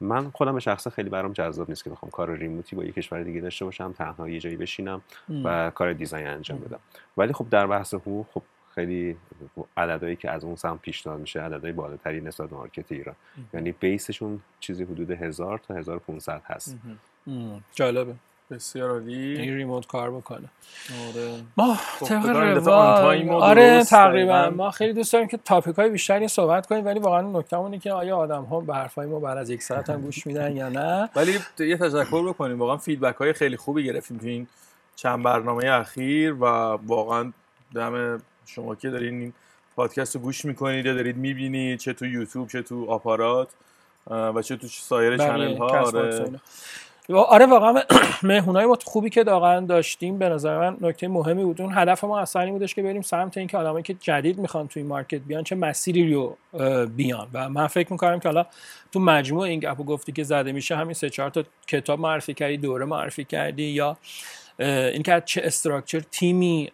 [SPEAKER 3] من خودم به شخصا خیلی برام جذاب نیست که بخوام کار ریموتی با یه کشور دیگه داشته باشم تنها یه جایی بشینم و کار دیزاین انجام بدم. ولی خب در بحث حقوق خب خیلی عددهایی که از اون سمت پیشنهاد میشه عددهای بالاتری نسبت به مارکت ایران. یعنی بیسشون چیزی حدود 1000 تا 1500 هست.
[SPEAKER 2] جالبه.
[SPEAKER 1] بسیار عالی.
[SPEAKER 2] این ریموت کار بکنه.
[SPEAKER 1] آره.
[SPEAKER 2] ما
[SPEAKER 1] خب،
[SPEAKER 2] طبق روال- آره تقریبا. ما خیلی دوست داریم که تاپیک های بیشتری صحبت کنیم ولی واقعا نکته اینه که آیا آدم ها به حرفای ما بعد از یک ساعت هم گوش میدن یا نه.
[SPEAKER 1] ولی یه تشکر بکنیم. واقعا feedback های خیلی خوبی گرفتیم تو این چند برنامه اخیر و واقعا دم شما که دارین این پادکست رو گوش می‌کنید یا دارید می‌بینید چه تو یوتیوب چه تو آپارات و چه تو سایر
[SPEAKER 2] بله،
[SPEAKER 1] channel ها آره.
[SPEAKER 2] آره واقعا مهمونای ما خوبی که واقعا داشتیم به نظر من نکته مهمی بود. اون هدف ما اصلا این بودش که بریم سمت اینکه آدمایی که جدید می‌خوان توی market بیان چه مسیری رو بیان. و من فکر می‌کنم که حالا تو مجموع این گپو گفتی که زده میشه همین سه چهار تا کتاب معرفی کردی دوره معرفی کردی یا اینکه چه استراکچر تیمی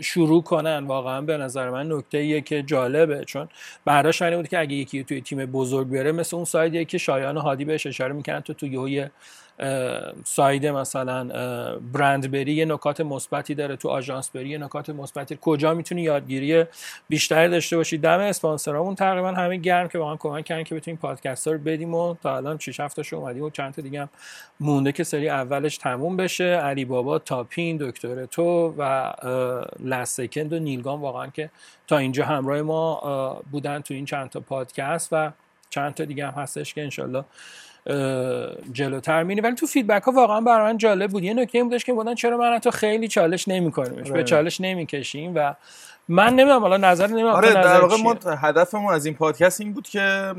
[SPEAKER 2] شروع کنن واقعا به نظر من نکته ایه که جالبه. چون برداشت اینه بود که اگه یکی توی تیم بزرگ بیاره مثل اون سایدیه که شایان و هادی بهش اشاره می‌کنن تو تو یه ساید مثلا اه، برند بری یه نکات مثبتی داره تو آژانس بری یه نکات مثبتی. کجا می‌تونی یادگیری بیشتری داشته باشی؟ دم اسپانسرامون تقریبا همه گرم که واقعا کمک کردن که بتونیم پادکست رو بدیم و تا الان 6 7 تاشو اومدیم و چند تا دیگه هم مونده که سری اولش تموم بشه. علی بابا تاپین دکتر تو و اه، لست سکند و نیلگام واقعا که تا اینجا همراه ما بودن تو این چند تا پادکست و چند تا دیگه هم هستش که انشالله جلوتر میریم. ولی تو فیدبک ها واقعا برای من جالب بود. یه نکته این بودش که بودن چرا من تو خیلی چالش نمیکنیمش؟ به
[SPEAKER 1] آره.
[SPEAKER 2] چالش نمی‌کشیم و من نمی‌دونم حالا نظر نمی‌دونم
[SPEAKER 1] آره در واقع؟ ما هدفمون از این پادکست این بود که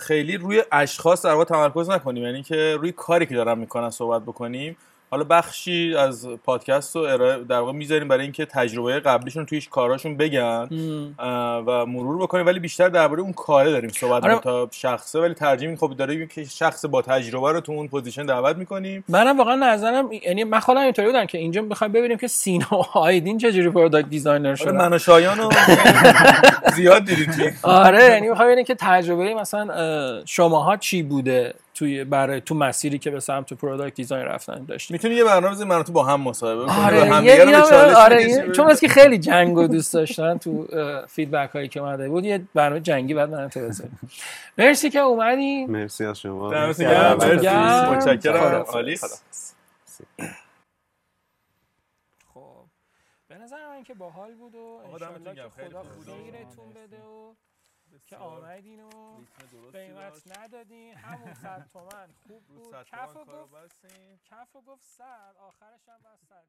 [SPEAKER 1] خیلی روی اشخاص در واقع تمرکز نکنیم. یعنی که روی کاری که دارن می‌کنن صحبت بکنیم. حالا بخشی از پادکست رو ارائه در واقع می‌ذاریم برای اینکه تجربه قبلیشون توی کاراشون بگن و مرور بکنیم. ولی بیشتر درباره اون کاره داریم صحبت
[SPEAKER 2] آره.
[SPEAKER 1] تا شخصه ولی ترجیح خب داریم که شخص با تجربه رو تو اون position دعوت می‌کنیم.
[SPEAKER 2] منم واقعا نظرم یعنی من خودم اینطوری بودم که اینجا می‌خوایم ببینیم که سینا و آیدین چجوری product designer
[SPEAKER 1] آره
[SPEAKER 2] شدن.
[SPEAKER 1] من و شایان رو زیاد دیدیم.
[SPEAKER 2] آره یعنی می‌خوام ببینیم که تجربه مثلا اه، شماها چی بوده. توی برای تو مسیری که به سمت product design رفتن داشتیم
[SPEAKER 1] می‌تونی یه برنامه بزنی من تو با هم مصاحبه کنیم و
[SPEAKER 2] آره
[SPEAKER 1] همدیگه
[SPEAKER 2] یه
[SPEAKER 1] رو به
[SPEAKER 2] اینا-
[SPEAKER 1] چالش
[SPEAKER 2] آره چون از که خیلی جنگ و دوست داشتن تو feedback هایی که اومده بود یه برنامه جنگی بعد من بزنیم. مرسی که اومدی.
[SPEAKER 3] مرسی از شما. مرسی.
[SPEAKER 1] متشکرم. عالی.
[SPEAKER 2] خب به نظر من که باحال بود و انشالله که خدا. خیرتون بده و که آمدین و قیمت ندادین. همون صد تومن. خوب بود. کف و گفت کف و گفت صد آخرش هم بس صد